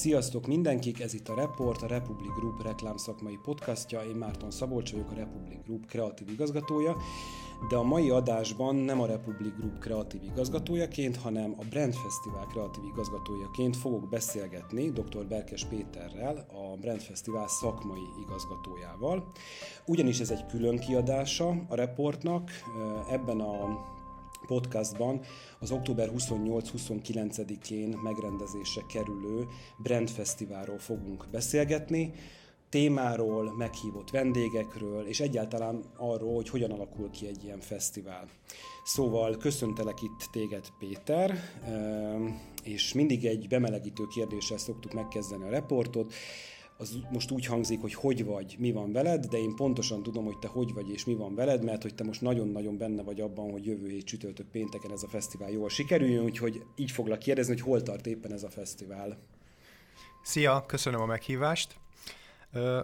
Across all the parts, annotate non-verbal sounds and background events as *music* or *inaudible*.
Sziasztok mindenkik, ez itt a Report, a Republic Group reklámszakmai podcastja. Én Márton Szabolcs vagyok, a Republic Group kreatív igazgatója, de a mai adásban nem a Republic Group kreatív igazgatójaként, hanem a Brand Festival kreatív igazgatójaként fogok beszélgetni dr. Berkes Péterrel, a Brand Festival szakmai igazgatójával. Ugyanis ez egy külön kiadása a reportnak, ebben a podcastban az október 28-29-én megrendezésre kerülő Brand Fesztiválról fogunk beszélgetni, témáról, meghívott vendégekről, és egyáltalán arról, hogy hogyan alakul ki egy ilyen fesztivál. Szóval köszöntelek itt téged, Péter, ehm, és mindig egy bemelegítő kérdéssel szoktuk megkezdeni a reportot az most úgy hangzik, hogy hogy vagy, mi van veled, de én pontosan tudom, hogy te hogy vagy és mi van veled, mert hogy te most nagyon-nagyon benne vagy abban, hogy jövő hét csütörtök pénteken ez a fesztivál jól sikerüljön, úgyhogy így foglak kérdezni, hogy hol tart éppen ez a fesztivál. Szia, köszönöm a meghívást.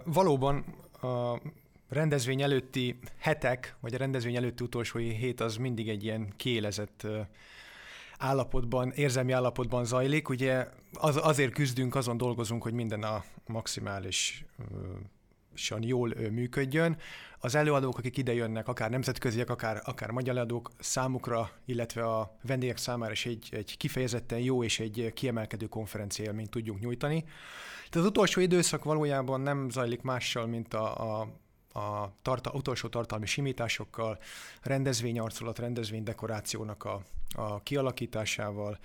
Valóban a rendezvény előtti hetek, vagy a rendezvény előtti utolsó hét az mindig egy ilyen kiélezett állapotban, érzelmi állapotban zajlik. Ugye az, azért küzdünk, azon dolgozunk, hogy minden a maximális jól működjön. Az előadók, akik ide jönnek, akár nemzetköziek, akár, akár magyar előadók számukra, illetve a vendégek számára is egy, egy kifejezetten jó és egy kiemelkedő konferencia élményt tudjunk nyújtani. Tehát az utolsó időszak valójában nem zajlik mással, mint a, a a tarta, utolsó tartalmi simításokkal, rendezvényarcolat, rendezvénydekorációnak a, a kialakításával,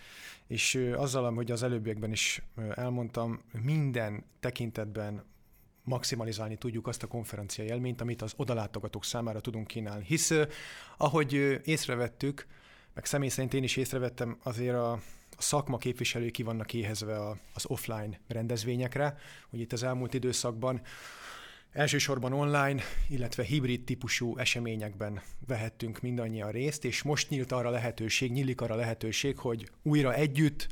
és azzal, hogy az előbbiekben is elmondtam, minden tekintetben maximalizálni tudjuk azt a konferencia élményt, amit az odalátogatók számára tudunk kínálni. Hisz, ahogy észrevettük, meg személy szerint én is észrevettem, azért a, a szakma képviselői ki vannak éhezve az offline rendezvényekre. Ugye itt az elmúlt időszakban Elsősorban online, illetve hibrid típusú eseményekben vehettünk mindannyian részt, és most nyílt arra lehetőség, nyílik arra lehetőség, hogy újra együtt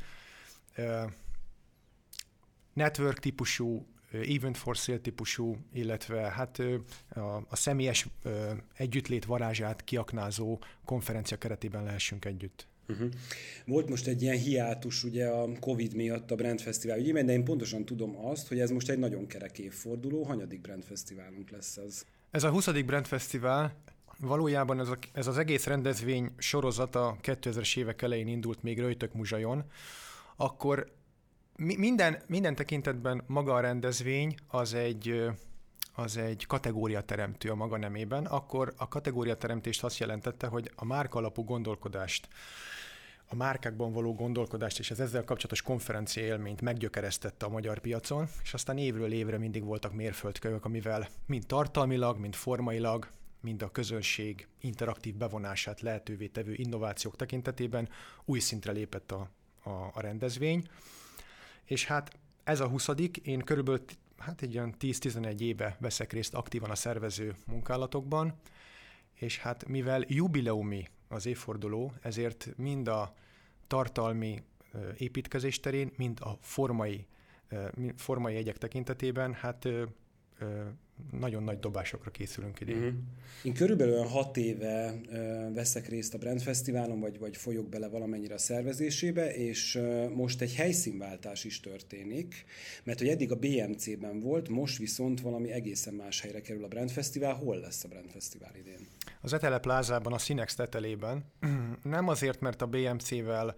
network típusú, event for sale típusú, illetve hát a, személyes együttlét varázsát kiaknázó konferencia keretében lehessünk együtt. Uh-huh. Volt most egy ilyen hiátus ugye a Covid miatt a Brand Fesztivál ügyében, de én pontosan tudom azt, hogy ez most egy nagyon kerek évforduló. Hanyadik Brand Fesztiválunk lesz ez? Ez a 20. Brand Fesztivál. Valójában ez, a, ez az egész rendezvény sorozata 2000-es évek elején indult még Röjtök Muzsajon. Akkor minden, minden tekintetben maga a rendezvény az egy az egy kategóriateremtő a maga nemében, akkor a kategóriateremtést azt jelentette, hogy a márka alapú gondolkodást a márkákban való gondolkodást és az ezzel kapcsolatos konferencia élményt meggyökeresztette a magyar piacon, és aztán évről évre mindig voltak mérföldkövek, amivel mind tartalmilag, mind formailag, mind a közönség interaktív bevonását lehetővé tevő innovációk tekintetében új szintre lépett a, a, a rendezvény. És hát ez a 20 én körülbelül hát egy olyan 10-11 éve veszek részt aktívan a szervező munkálatokban, és hát mivel jubileumi az évforduló, ezért mind a tartalmi építkezés terén, mind a formai, formai jegyek tekintetében, hát nagyon nagy dobásokra készülünk idén. Uh-huh. Én körülbelül olyan hat éve uh, veszek részt a Brand Fesztiválon, vagy, vagy folyok bele valamennyire a szervezésébe, és uh, most egy helyszínváltás is történik, mert hogy eddig a BMC-ben volt, most viszont valami egészen más helyre kerül a Brand Fesztivál. Hol lesz a Brand Fesztivál idén? Az Etele plázában, a Sinex tetelében. *clears throat* Nem azért, mert a BMC-vel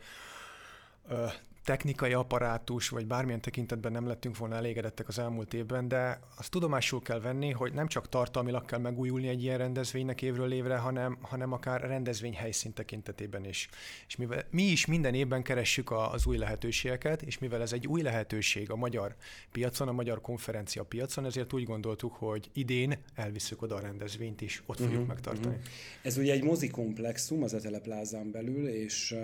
technikai apparátus, vagy bármilyen tekintetben nem lettünk volna elégedettek az elmúlt évben, de azt tudomásul kell venni, hogy nem csak tartalmilag kell megújulni egy ilyen rendezvénynek évről évre, hanem, hanem akár rendezvény helyszín tekintetében is. És mivel mi is minden évben keressük az új lehetőségeket, és mivel ez egy új lehetőség a magyar piacon, a magyar konferencia piacon, ezért úgy gondoltuk, hogy idén elviszük oda a rendezvényt is, ott fogjuk uh-huh, megtartani. Uh-huh. Ez ugye egy mozikomplexum az Etele Plázán belül, és,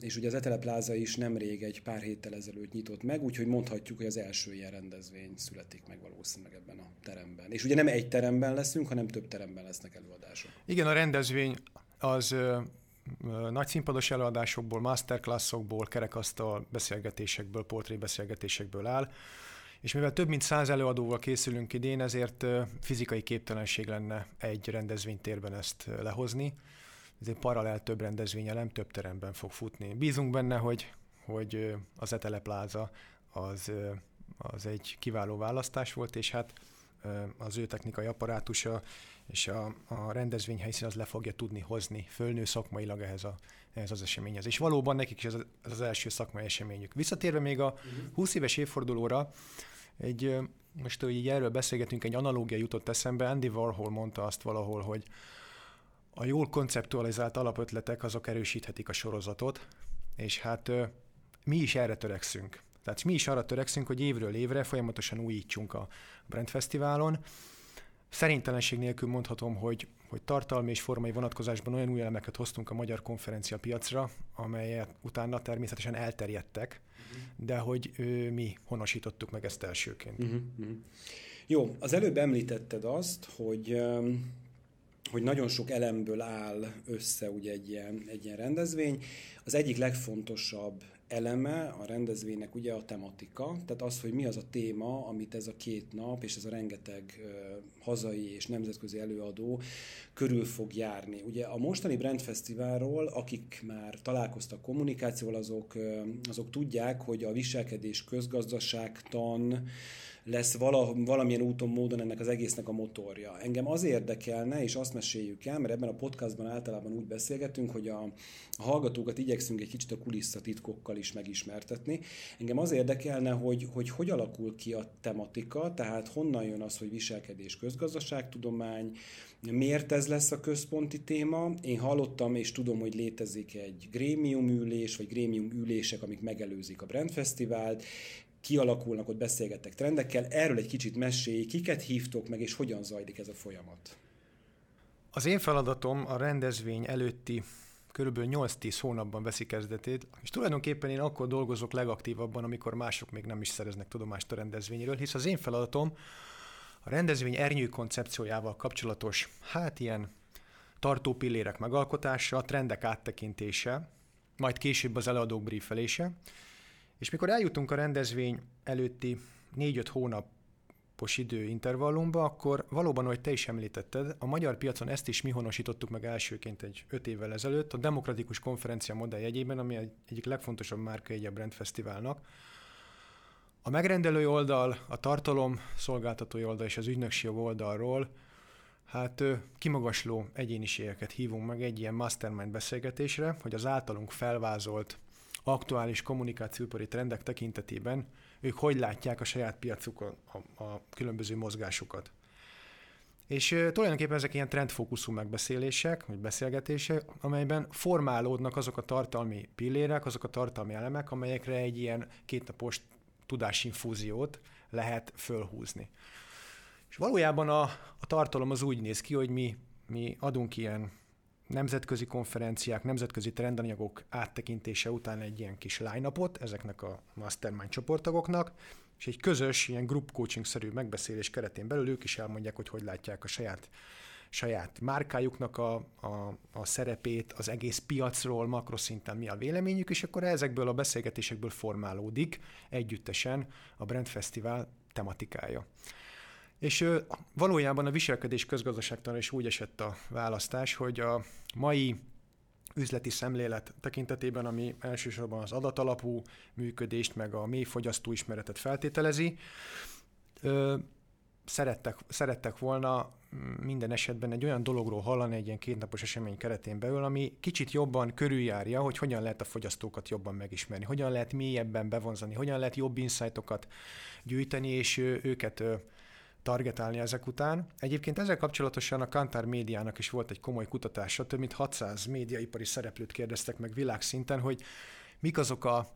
és ugye az Etele Pláza is nemrég egy pár héttel ezelőtt nyitott meg, úgyhogy mondhatjuk, hogy az első ilyen rendezvény születik meg valószínűleg ebben a teremben. És ugye nem egy teremben leszünk, hanem több teremben lesznek előadások. Igen, a rendezvény az nagy színpados előadásokból, masterclassokból, kerekasztal beszélgetésekből, portrébeszélgetésekből áll. És mivel több mint száz előadóval készülünk idén, ezért fizikai képtelenség lenne egy rendezvénytérben ezt lehozni. Ezért paralel több rendezvényelem több teremben fog futni. Bízunk benne, hogy hogy az Etele Pláza az az egy kiváló választás volt, és hát az ő technikai apparátusa és a, a rendezvény helyszín az le fogja tudni hozni, fölnő szakmailag ehhez, a, ehhez az eseményhez. És valóban nekik is ez az első szakmai eseményük. Visszatérve még a 20 mhm. éves évfordulóra, egy, most hogy így erről beszélgetünk, egy analógia jutott eszembe, Andy Warhol mondta azt valahol, hogy a jól konceptualizált alapötletek azok erősíthetik a sorozatot, és hát mi is erre törekszünk. Tehát mi is arra törekszünk, hogy évről évre folyamatosan újítsunk a Brand Fesztiválon. Szerintelenség nélkül mondhatom, hogy, hogy tartalmi és formai vonatkozásban olyan új elemeket hoztunk a magyar konferencia piacra, amelyet utána természetesen elterjedtek, uh-huh. de hogy ő, mi honosítottuk meg ezt elsőként. Uh-huh. Jó, az előbb említetted azt, hogy hogy nagyon sok elemből áll össze ugye egy ilyen, egy ilyen rendezvény. Az egyik legfontosabb eleme a rendezvénynek ugye a tematika, tehát az, hogy mi az a téma, amit ez a két nap és ez a rengeteg hazai és nemzetközi előadó körül fog járni. Ugye a mostani Brand Fesztiválról, akik már találkoztak kommunikációval, azok, azok tudják, hogy a viselkedés közgazdaságtan, lesz vala, valamilyen úton, módon ennek az egésznek a motorja. Engem az érdekelne, és azt meséljük el, mert ebben a podcastban általában úgy beszélgetünk, hogy a, a hallgatókat igyekszünk egy kicsit a kulisszatitkokkal is megismertetni. Engem az érdekelne, hogy, hogy hogy alakul ki a tematika, tehát honnan jön az, hogy viselkedés közgazdaságtudomány, miért ez lesz a központi téma. Én hallottam és tudom, hogy létezik egy grémium ülés, vagy grémium ülések, amik megelőzik a Brand Fesztivált, kialakulnak, ott beszélgettek trendekkel. Erről egy kicsit mesélj, kiket hívtok meg, és hogyan zajlik ez a folyamat? Az én feladatom a rendezvény előtti körülbelül 8-10 hónapban veszi kezdetét, és tulajdonképpen én akkor dolgozok legaktívabban, amikor mások még nem is szereznek tudomást a rendezvényről, hisz az én feladatom a rendezvény ernyő koncepciójával kapcsolatos, hát ilyen tartó pillérek megalkotása, a trendek áttekintése, majd később az eladók briefelése, és mikor eljutunk a rendezvény előtti 4-5 hónapos időintervallumba, akkor valóban, ahogy te is említetted, a magyar piacon ezt is mi honosítottuk meg elsőként egy 5 évvel ezelőtt, a Demokratikus Konferencia modell jegyében, ami egy, egyik legfontosabb márka egy a Brand Fesztiválnak. A megrendelő oldal, a tartalom szolgáltatói oldal és az ügynökség oldalról hát kimagasló egyéniségeket hívunk meg egy ilyen mastermind beszélgetésre, hogy az általunk felvázolt aktuális kommunikációipari trendek tekintetében ők hogy látják a saját piacukon a, a különböző mozgásokat. És tulajdonképpen ezek ilyen trendfókuszú megbeszélések, vagy beszélgetések, amelyben formálódnak azok a tartalmi pillérek, azok a tartalmi elemek, amelyekre egy ilyen kétnapos tudásinfúziót lehet fölhúzni. És valójában a, a tartalom az úgy néz ki, hogy mi, mi adunk ilyen nemzetközi konferenciák, nemzetközi trendanyagok áttekintése után egy ilyen kis line ezeknek a mastermind csoporttagoknak, és egy közös, ilyen group coaching-szerű megbeszélés keretén belül ők is elmondják, hogy hogy látják a saját saját márkájuknak a, a, a szerepét, az egész piacról, makroszinten mi a véleményük, és akkor ezekből a beszélgetésekből formálódik együttesen a Brand Festival tematikája. És valójában a viselkedés közgazdaságtan is úgy esett a választás, hogy a mai üzleti szemlélet tekintetében, ami elsősorban az adatalapú működést, meg a mély fogyasztóismeretet feltételezi, szerettek, szerettek volna minden esetben egy olyan dologról hallani egy ilyen kétnapos esemény keretén belül, ami kicsit jobban körüljárja, hogy hogyan lehet a fogyasztókat jobban megismerni, hogyan lehet mélyebben bevonzani, hogyan lehet jobb insightokat gyűjteni, és őket targetálni ezek után. Egyébként ezzel kapcsolatosan a Kantar médiának is volt egy komoly kutatása, több mint 600 médiaipari szereplőt kérdeztek meg világszinten, hogy mik azok a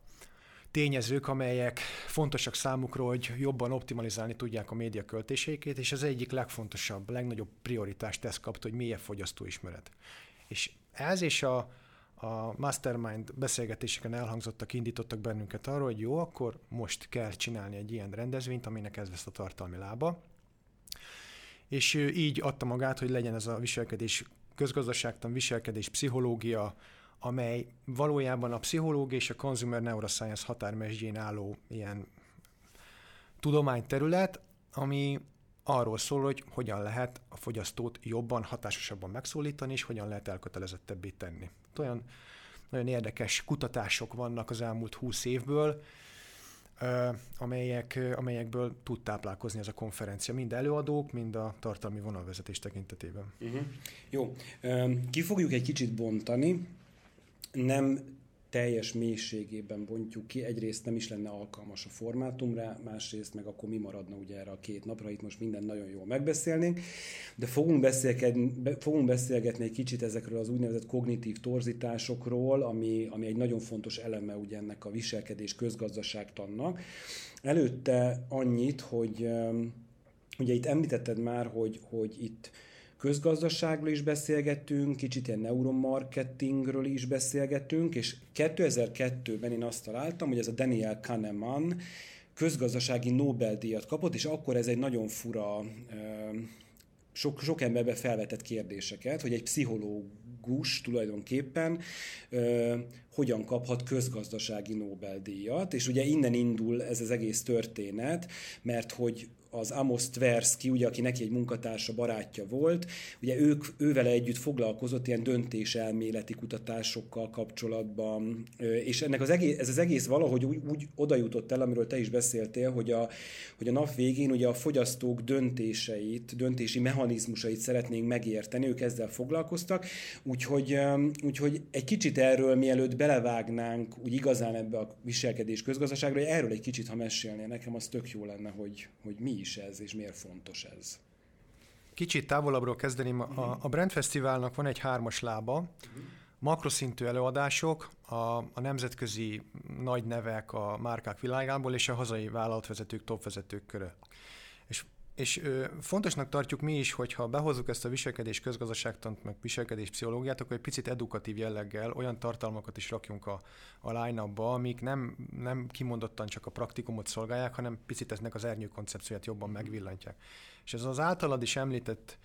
tényezők, amelyek fontosak számukra, hogy jobban optimalizálni tudják a média költéseiket, és az egyik legfontosabb, legnagyobb prioritást ez kapta, hogy milyen fogyasztóismeret. És ez és a, a mastermind beszélgetéseken elhangzottak, indítottak bennünket arról, hogy jó, akkor most kell csinálni egy ilyen rendezvényt, aminek ez lesz a tartalmi lába és így adta magát, hogy legyen ez a viselkedés közgazdaságtan, viselkedés pszichológia, amely valójában a pszichológia és a consumer neuroscience határmesdjén álló ilyen tudományterület, ami arról szól, hogy hogyan lehet a fogyasztót jobban, hatásosabban megszólítani, és hogyan lehet elkötelezettebbé tenni. Olyan nagyon érdekes kutatások vannak az elmúlt húsz évből, amelyek, amelyekből tud táplálkozni ez a konferencia, mind előadók, mind a tartalmi vonalvezetés tekintetében. Uh-huh. Jó, ki fogjuk egy kicsit bontani, nem teljes mélységében bontjuk ki, egyrészt nem is lenne alkalmas a formátumra, másrészt meg akkor mi maradna ugye erre a két napra, itt most minden nagyon jól megbeszélnénk, de fogunk beszélgetni, fogunk beszélgetni egy kicsit ezekről az úgynevezett kognitív torzításokról, ami, ami egy nagyon fontos eleme ugye ennek a viselkedés közgazdaságtannak. Előtte annyit, hogy ugye itt említetted már, hogy, hogy itt közgazdaságról is beszélgetünk, kicsit ilyen neuromarketingről is beszélgetünk, és 2002-ben én azt találtam, hogy ez a Daniel Kahneman közgazdasági Nobel-díjat kapott, és akkor ez egy nagyon fura, sok, sok emberbe felvetett kérdéseket, hogy egy pszichológus tulajdonképpen hogyan kaphat közgazdasági Nobel-díjat, és ugye innen indul ez az egész történet, mert hogy az Amos Tversky, ugye, aki neki egy munkatársa, barátja volt, ugye ők, ővele együtt foglalkozott ilyen döntéselméleti kutatásokkal kapcsolatban, és ennek az egész, ez az egész valahogy úgy, úgy oda jutott el, amiről te is beszéltél, hogy a, hogy a nap végén ugye a fogyasztók döntéseit, döntési mechanizmusait szeretnénk megérteni, ők ezzel foglalkoztak, úgyhogy, úgyhogy egy kicsit erről, mielőtt belevágnánk úgy igazán ebbe a viselkedés közgazdaságra, hogy erről egy kicsit, ha mesélnél nekem, az tök jó lenne, hogy, hogy mi is ez, és miért fontos ez? Kicsit távolabbról kezdeném. A, a Brand Fesztiválnak van egy hármas lába, uh-huh. makroszintű előadások, a, a nemzetközi nagy nevek a márkák világából, és a hazai vállalatvezetők, topvezetők köre. És ö, fontosnak tartjuk mi is, hogyha behozzuk ezt a viselkedés közgazdaságtant, meg viselkedés pszichológiát, akkor egy picit edukatív jelleggel olyan tartalmakat is rakjunk a, a line amik nem, nem kimondottan csak a praktikumot szolgálják, hanem picit eznek az ernyő koncepcióját jobban megvillantják. És ez az általad is említett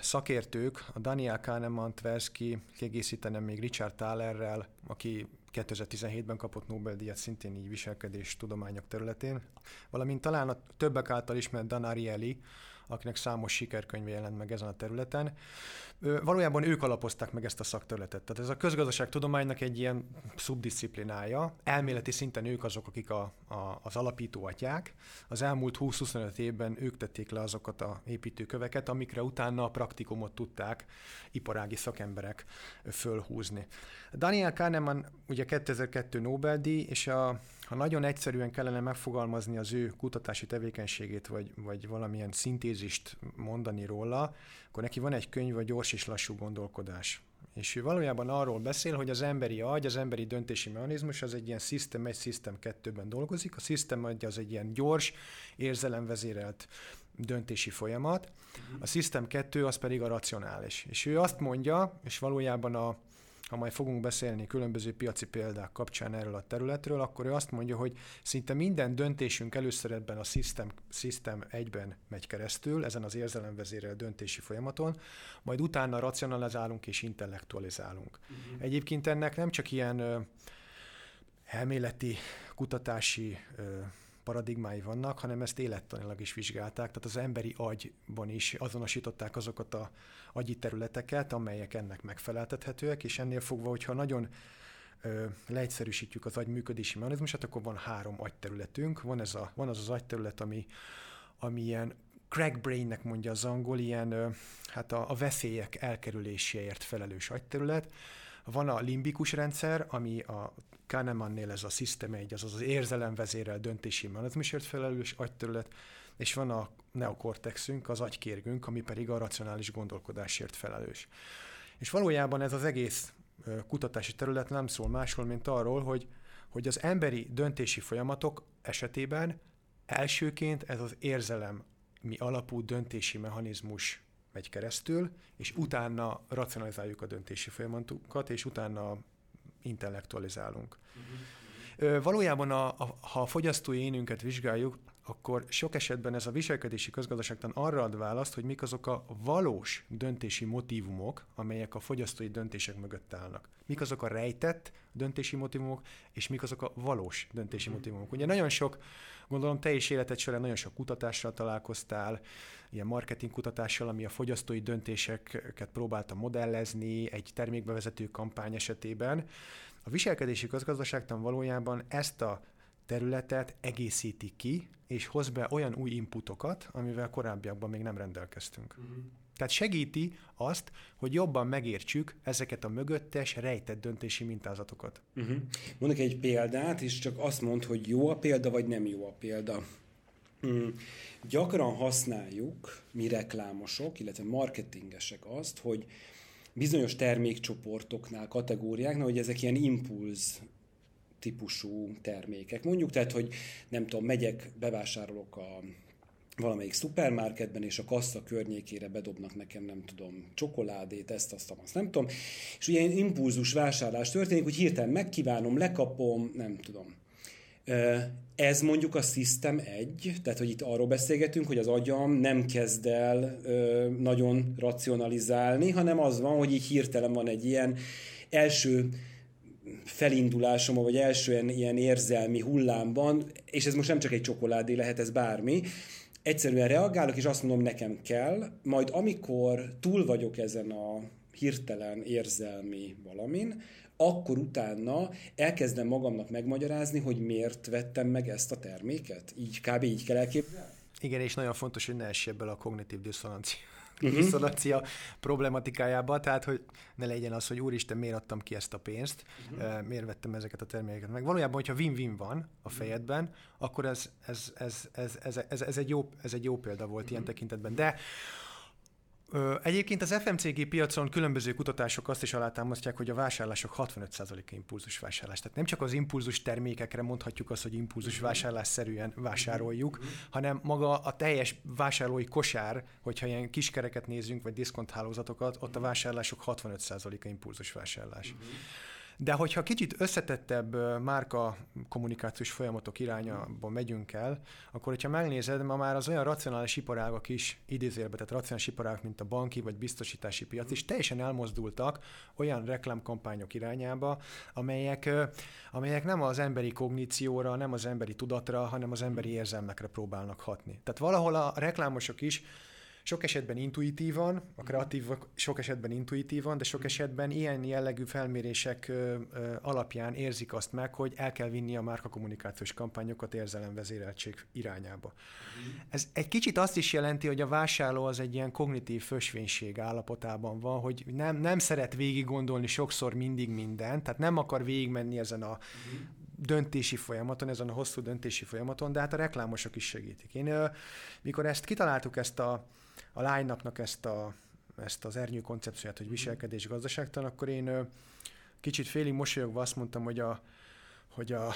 szakértők, a Daniel Kahneman, Tversky, kiegészítenem még Richard Thalerrel, aki 2017-ben kapott Nobel-díjat szintén így viselkedés tudományok területén, valamint talán a többek által ismert Dan Ariely, akinek számos sikerkönyve jelent meg ezen a területen. Valójában ők alapozták meg ezt a szakterületet. Tehát ez a közgazdaság tudománynak egy ilyen szubdisziplinája. Elméleti szinten ők azok, akik a, a, az alapító atyák. Az elmúlt 20-25 évben ők tették le azokat a építőköveket, amikre utána a praktikumot tudták iparági szakemberek fölhúzni. Daniel Kahneman ugye 2002 Nobel-díj, és a, ha nagyon egyszerűen kellene megfogalmazni az ő kutatási tevékenységét, vagy, vagy valamilyen szintézist mondani róla, akkor neki van egy könyv, a gyors és lassú gondolkodás. És ő valójában arról beszél, hogy az emberi agy, az emberi döntési mechanizmus az egy ilyen System 1, System 2-ben dolgozik. A System 1 az egy ilyen gyors, érzelemvezérelt döntési folyamat. A System 2 az pedig a racionális. És ő azt mondja, és valójában a, ha majd fogunk beszélni különböző piaci példák kapcsán erről a területről, akkor ő azt mondja, hogy szinte minden döntésünk először ebben a System, System 1-ben megy keresztül, ezen az érzelemvezérel döntési folyamaton, majd utána racionalizálunk és intellektualizálunk. Uh-huh. Egyébként ennek nem csak ilyen elméleti, kutatási paradigmái vannak, hanem ezt élettanilag is vizsgálták, tehát az emberi agyban is azonosították azokat a agyi területeket, amelyek ennek megfeleltethetőek, és ennél fogva, hogyha nagyon leegyszerűsítjük az agy működési mechanizmusát, akkor van három agyterületünk. Van, ez a, van az az agyterület, ami, ami ilyen crack brainnek mondja az angol, ilyen hát a, a veszélyek elkerüléséért felelős agyterület. Van a limbikus rendszer, ami a Kahnemannél ez a System 1, azaz az érzelemvezérel döntési mechanizmusért felelős agyterület, és van a neokortexünk, az agykérgünk, ami pedig a racionális gondolkodásért felelős. És valójában ez az egész kutatási terület nem szól másról, mint arról, hogy, hogy az emberi döntési folyamatok esetében elsőként ez az érzelem mi alapú döntési mechanizmus megy keresztül, és utána racionalizáljuk a döntési folyamatokat, és utána intellektualizálunk. Uh-huh. Valójában, a, a, ha a fogyasztói énünket vizsgáljuk, akkor sok esetben ez a viselkedési közgazdaságtan arra ad választ, hogy mik azok a valós döntési motivumok, amelyek a fogyasztói döntések mögött állnak. Mik azok a rejtett döntési motivumok, és mik azok a valós döntési mhm. motivumok. Ugye nagyon sok, gondolom te is életed során nagyon sok kutatással találkoztál, ilyen marketing kutatással, ami a fogyasztói döntéseket próbálta modellezni egy termékbevezető kampány esetében. A viselkedési közgazdaságtan valójában ezt a területet egészíti ki, és hoz be olyan új inputokat, amivel korábbiakban még nem rendelkeztünk. Uh-huh. Tehát segíti azt, hogy jobban megértsük ezeket a mögöttes, rejtett döntési mintázatokat. Uh-huh. Mondok egy példát, és csak azt mond, hogy jó a példa, vagy nem jó a példa. Hmm. Gyakran használjuk mi reklámosok, illetve marketingesek azt, hogy bizonyos termékcsoportoknál, kategóriáknál, hogy ezek ilyen impulz típusú termékek. Mondjuk tehát, hogy nem tudom, megyek, bevásárolok a valamelyik szupermarketben, és a kassa környékére bedobnak nekem, nem tudom, csokoládét, ezt, azt, azt, nem tudom. És ugye impulzus vásárlás történik, hogy hirtelen megkívánom, lekapom, nem tudom. Ez mondjuk a System 1, tehát hogy itt arról beszélgetünk, hogy az agyam nem kezd el nagyon racionalizálni, hanem az van, hogy így hirtelen van egy ilyen első felindulásom, vagy első ilyen, ilyen érzelmi hullámban, és ez most nem csak egy csokoládé, lehet ez bármi, egyszerűen reagálok, és azt mondom, nekem kell, majd amikor túl vagyok ezen a hirtelen érzelmi valamin, akkor utána elkezdem magamnak megmagyarázni, hogy miért vettem meg ezt a terméket. Így kb. így kell elképzelni. Igen, és nagyon fontos, hogy ne essél bele a kognitív diszonancia uh-huh. *laughs* diszonancia problematikájába, tehát hogy ne legyen az, hogy úristen, miért adtam ki ezt a pénzt, uh-huh. miért vettem ezeket a termékeket meg. Valójában, hogyha win-win van a fejedben, akkor ez, ez, ez, ez, ez, ez, ez, egy, jó, ez egy jó példa volt uh-huh. ilyen tekintetben. De Egyébként az FMCG piacon különböző kutatások azt is alátámasztják, hogy a vásárlások 65%-a impulzus vásárlás. Tehát nem csak az impulzus termékekre mondhatjuk azt, hogy impulzus vásárlásszerűen vásároljuk, hanem maga a teljes vásárlói kosár, hogyha ilyen kiskereket nézünk, vagy diszkonthálózatokat, ott a vásárlások 65%-a impulzus vásárlás. De hogyha kicsit összetettebb márka kommunikációs folyamatok irányába megyünk el, akkor hogyha megnézed, ma már az olyan racionális iparágak is, idézélbe, tehát racionális iparágak, mint a banki vagy biztosítási piac is teljesen elmozdultak olyan reklámkampányok irányába, amelyek, amelyek nem az emberi kognícióra, nem az emberi tudatra, hanem az emberi érzelmekre próbálnak hatni. Tehát valahol a reklámosok is sok esetben intuitívan, a kreatívak sok esetben intuitívan, de sok esetben ilyen jellegű felmérések alapján érzik azt meg, hogy el kell vinni a márka kommunikációs kampányokat érzelemvezéreltség irányába. Ez egy kicsit azt is jelenti, hogy a vásárló az egy ilyen kognitív fösvénység állapotában van, hogy nem, nem szeret végig gondolni sokszor mindig mindent, tehát nem akar végigmenni ezen a döntési folyamaton, ezen a hosszú döntési folyamaton, de hát a reklámosok is segítik. Én, mikor ezt kitaláltuk, ezt a a lánynapnak ezt, a, ezt az ernyő koncepcióját, hogy viselkedés gazdaságtalan, akkor én kicsit félig mosolyogva azt mondtam, hogy a, hogy a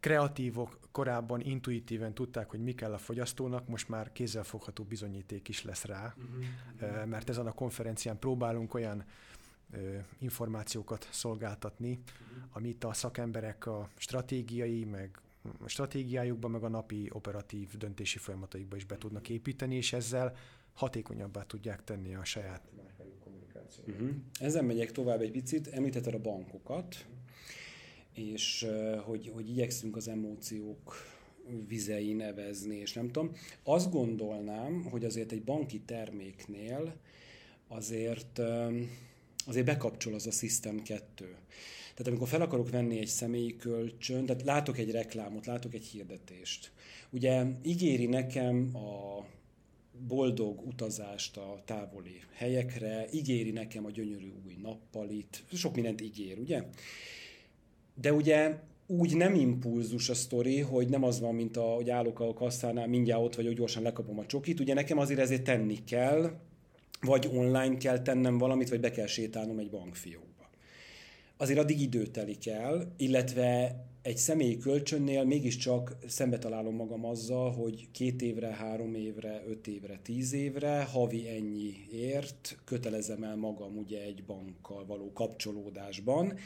kreatívok korábban intuitíven tudták, hogy mi kell a fogyasztónak, most már kézzelfogható bizonyíték is lesz rá, uh-huh. mert ezen a konferencián próbálunk olyan információkat szolgáltatni, uh-huh. amit a szakemberek a stratégiai, meg a stratégiájukba, meg a napi operatív döntési folyamataikba is be tudnak építeni, és ezzel hatékonyabbá tudják tenni a saját kommunikációt. Uh-huh. Ezen megyek tovább egy picit, említetted a bankokat, és hogy, hogy igyekszünk az emóciók vizei nevezni, és nem tudom. Azt gondolnám, hogy azért egy banki terméknél azért, azért bekapcsol az a System 2. Tehát amikor fel akarok venni egy személyi kölcsön, tehát látok egy reklámot, látok egy hirdetést. Ugye ígéri nekem a boldog utazást a távoli helyekre, ígéri nekem a gyönyörű új nappalit, sok mindent ígér, ugye? De ugye úgy nem impulzus a sztori, hogy nem az van, mint a, hogy állok a kasszánál, mindjárt ott vagy, hogy gyorsan lekapom a csokit. Ugye nekem azért ezért tenni kell, vagy online kell tennem valamit, vagy be kell sétálnom egy bankfiókba. Azért addig idő telik el, illetve egy személyi kölcsönnél mégiscsak szembe találom magam azzal, hogy két évre, három évre, öt évre, tíz évre, havi ennyi ért, kötelezem el magam ugye egy bankkal való kapcsolódásban.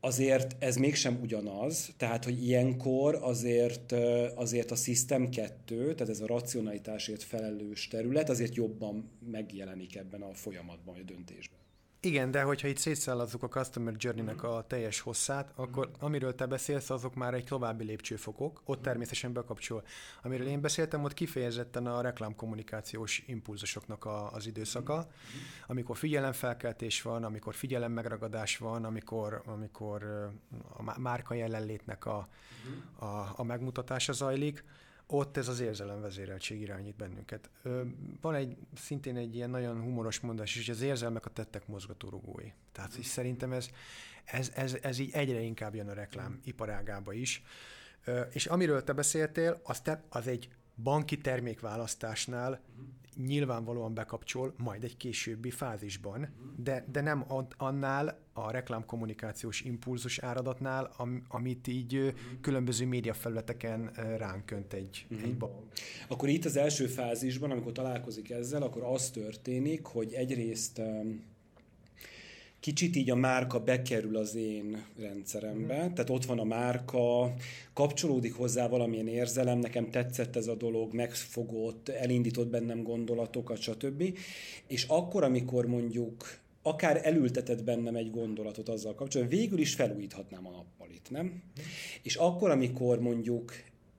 Azért ez mégsem ugyanaz, tehát hogy ilyenkor azért, azért a System 2, tehát ez a racionalitásért felelős terület azért jobban megjelenik ebben a folyamatban, a döntésben. Igen, de hogyha itt szétszállazzuk a Customer Journey-nek a teljes hosszát, akkor amiről te beszélsz, azok már egy további lépcsőfokok, ott természetesen bekapcsol. Amiről én beszéltem, ott kifejezetten a reklámkommunikációs impulzusoknak a, az időszaka, amikor figyelemfelkeltés van, amikor figyelemmegragadás van, amikor, amikor a márka jelenlétnek a, a, a megmutatása zajlik, ott ez az érzelemvezéreltség irányít bennünket. Van egy szintén egy ilyen nagyon humoros mondás is, hogy az érzelmek a tettek mozgatórugói. Tehát hogy szerintem ez, ez, ez, ez így egyre inkább jön a reklám iparágába is. És amiről te beszéltél, az, te, az egy banki termékválasztásnál nyilvánvalóan bekapcsol majd egy későbbi fázisban, de, de nem annál a reklámkommunikációs impulzus áradatnál, am, amit így különböző médiafelületeken ránk könt egy, uh-huh. egy bank. Akkor itt az első fázisban, amikor találkozik ezzel, akkor az történik, hogy egyrészt kicsit így a márka bekerül az én rendszerembe, mm. tehát ott van a márka, kapcsolódik hozzá valamilyen érzelem, nekem tetszett ez a dolog, megfogott, elindított bennem gondolatokat, stb. És akkor, amikor mondjuk akár elültetett bennem egy gondolatot azzal kapcsolatban, végül is felújíthatnám a nappalit, nem? Mm. És akkor, amikor mondjuk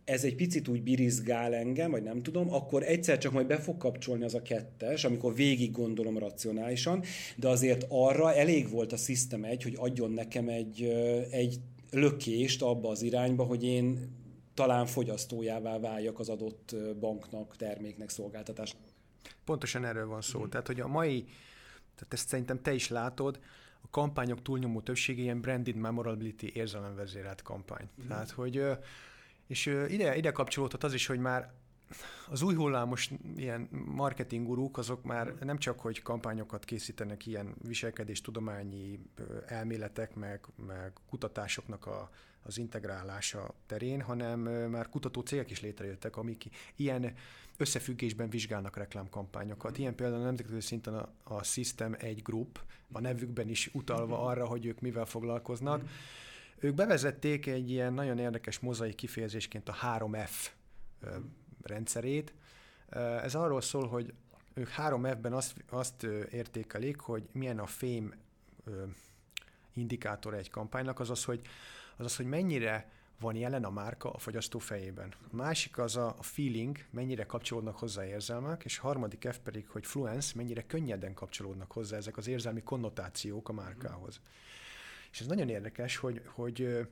ez egy picit úgy birizgál engem, vagy nem tudom, akkor egyszer csak majd be fog kapcsolni az a kettes, amikor végig gondolom racionálisan, de azért arra elég volt a System egy, hogy adjon nekem egy, egy lökést abba az irányba, hogy én talán fogyasztójává váljak az adott banknak, terméknek, szolgáltatásnak. Pontosan erről van szó. Mm. Tehát, hogy a mai, tehát ezt szerintem te is látod, a kampányok túlnyomó többsége ilyen branded memorability érzelemvezérelt kampány. Mm. Tehát, hogy és ide, ide kapcsolódhat az is, hogy már az új hullámos ilyen marketingurúk, azok már nem csak, hogy kampányokat készítenek ilyen viselkedés tudományi elméletek, meg, meg kutatásoknak a, az integrálása terén, hanem már kutató cégek is létrejöttek, amik ilyen összefüggésben vizsgálnak reklámkampányokat. Ilyen például nemzetközi szinten a, a System 1 Group, a nevükben is utalva arra, hogy ők mivel foglalkoznak. Ők bevezették egy ilyen nagyon érdekes mozaik kifejezésként a 3F rendszerét. Ez arról szól, hogy ők 3F-ben azt, azt értékelik, hogy milyen a fém indikátor egy kampánynak, az az, hogy, az az, hogy mennyire van jelen a márka a fogyasztó fejében. A másik az a feeling, mennyire kapcsolódnak hozzá érzelmek, és a harmadik F pedig, hogy fluence, mennyire könnyeden kapcsolódnak hozzá ezek az érzelmi konnotációk a márkához. Mm. És ez nagyon érdekes, hogy, hogy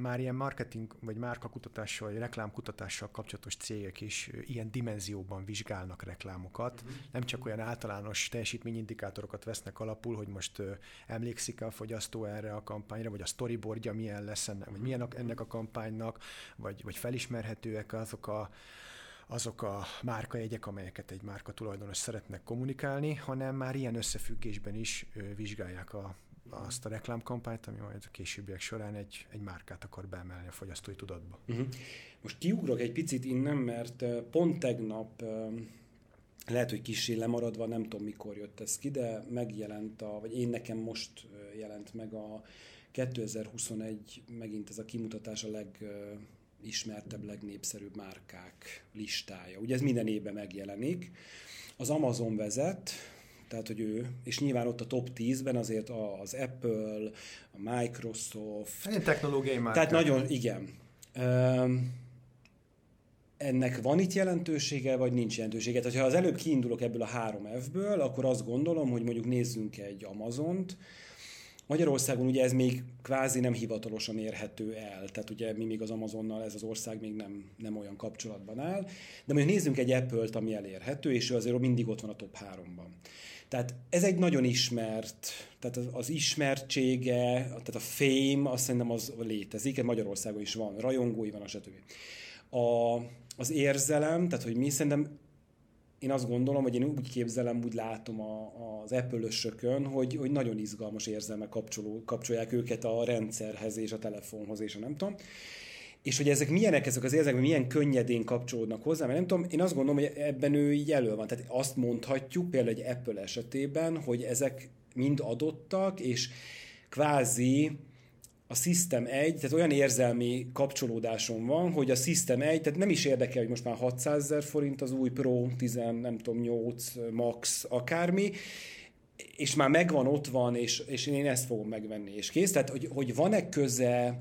már ilyen marketing vagy márkakutatással, vagy reklámkutatással kapcsolatos cégek is ilyen dimenzióban vizsgálnak reklámokat. Uh-huh. Nem csak olyan általános teljesítményindikátorokat vesznek alapul, hogy most emlékszik a fogyasztó erre a kampányra, vagy a storyboardja milyen lesz ennek, vagy milyen ennek a kampánynak, vagy, vagy felismerhetőek azok a azok a márkajegyek, amelyeket egy márka tulajdonos szeretnek kommunikálni, hanem már ilyen összefüggésben is vizsgálják a, azt a reklámkampányt, ami majd a későbbiek során egy, egy márkát akar beemelni a fogyasztói tudatba. Uh-huh. Most kiugrok egy picit innen, mert pont tegnap lehet, hogy kicsi lemaradva, nem tudom mikor jött ez ki, de megjelent, a, vagy én nekem most jelent meg a 2021 megint ez a kimutatás a legismertebb, legnépszerűbb márkák listája. Ugye ez minden évben megjelenik. Az Amazon vezet, tehát hogy ő, és nyilván ott a top 10-ben azért az Apple, a Microsoft. Egy technológiai már. Tehát nagyon, igen. Ennek van itt jelentősége, vagy nincs jelentősége? Tehát ha az előbb kiindulok ebből a három F-ből, akkor azt gondolom, hogy mondjuk nézzünk egy Amazont, Magyarországon ugye ez még kvázi nem hivatalosan érhető el, tehát ugye mi még az Amazonnal ez az ország még nem, nem olyan kapcsolatban áll, de mondjuk nézzünk egy Apple-t, ami elérhető, és ő azért mindig ott van a top 3-ban. Tehát ez egy nagyon ismert, tehát az, az ismertsége, tehát a fame, azt szerintem az létezik, Magyarországon is van, rajongói van, stb. A, az érzelem, tehát hogy mi szerintem én azt gondolom, hogy én úgy képzelem, úgy látom a, az Apple-ösökön, hogy, hogy nagyon izgalmas érzelmek kapcsoló, kapcsolják őket a rendszerhez és a telefonhoz és a nem tudom és hogy ezek milyenek ezek az érzek, milyen könnyedén kapcsolódnak hozzá, mert nem tudom, én azt gondolom, hogy ebben ő elő van. Tehát azt mondhatjuk például egy Apple esetében, hogy ezek mind adottak, és kvázi a System 1, tehát olyan érzelmi kapcsolódásom van, hogy a System 1, tehát nem is érdekel, hogy most már 600 ezer forint az új Pro, 10, nem tudom, 8, Max, akármi, és már megvan, ott van, és, és én ezt fogom megvenni, és kész. Tehát, hogy, hogy van-e köze,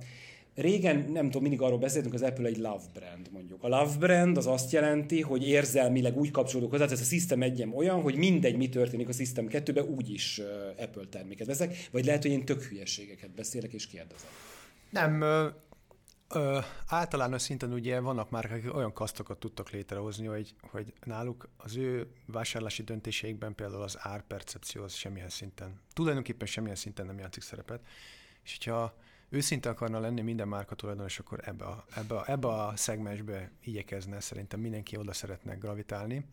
Régen, nem tudom, mindig arról beszéltünk, az Apple egy love brand mondjuk. A love brand az azt jelenti, hogy érzelmileg úgy kapcsolódok hozzá, ez a System 1 olyan, hogy mindegy, mi történik a System 2-ben, úgyis Apple terméket veszek, vagy lehet, hogy én tök hülyeségeket beszélek és kérdezem. Nem, ö, ö, általános szinten ugye vannak már, akik olyan kasztokat tudtak létrehozni, hogy, hogy náluk az ő vásárlási döntéseikben például az árpercepció az semmilyen szinten, tulajdonképpen semmilyen szinten nem játszik szerepet. És hogyha őszinte akarna lenni minden márka tulajdonos, akkor ebbe a, ebbe, a, ebbe a szegmensbe igyekezne, szerintem mindenki oda szeretne gravitálni.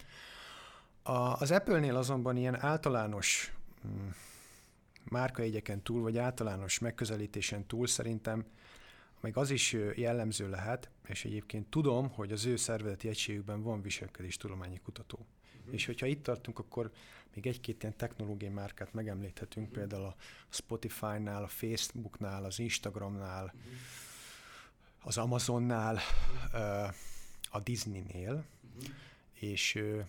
A, az Apple-nél azonban ilyen általános mm, márkaegyeken túl, vagy általános megközelítésen túl szerintem meg az is jellemző lehet, és egyébként tudom, hogy az ő szervezeti egységükben van viselkedés tudományi kutató. Uh-huh. És hogyha itt tartunk, akkor még egy-két ilyen technológiai márkát megemlíthetünk, uh-huh. például a Spotify-nál, a Facebook-nál, az Instagram-nál, uh-huh. az Amazonnál, uh, a Disney-nél, uh-huh. és uh,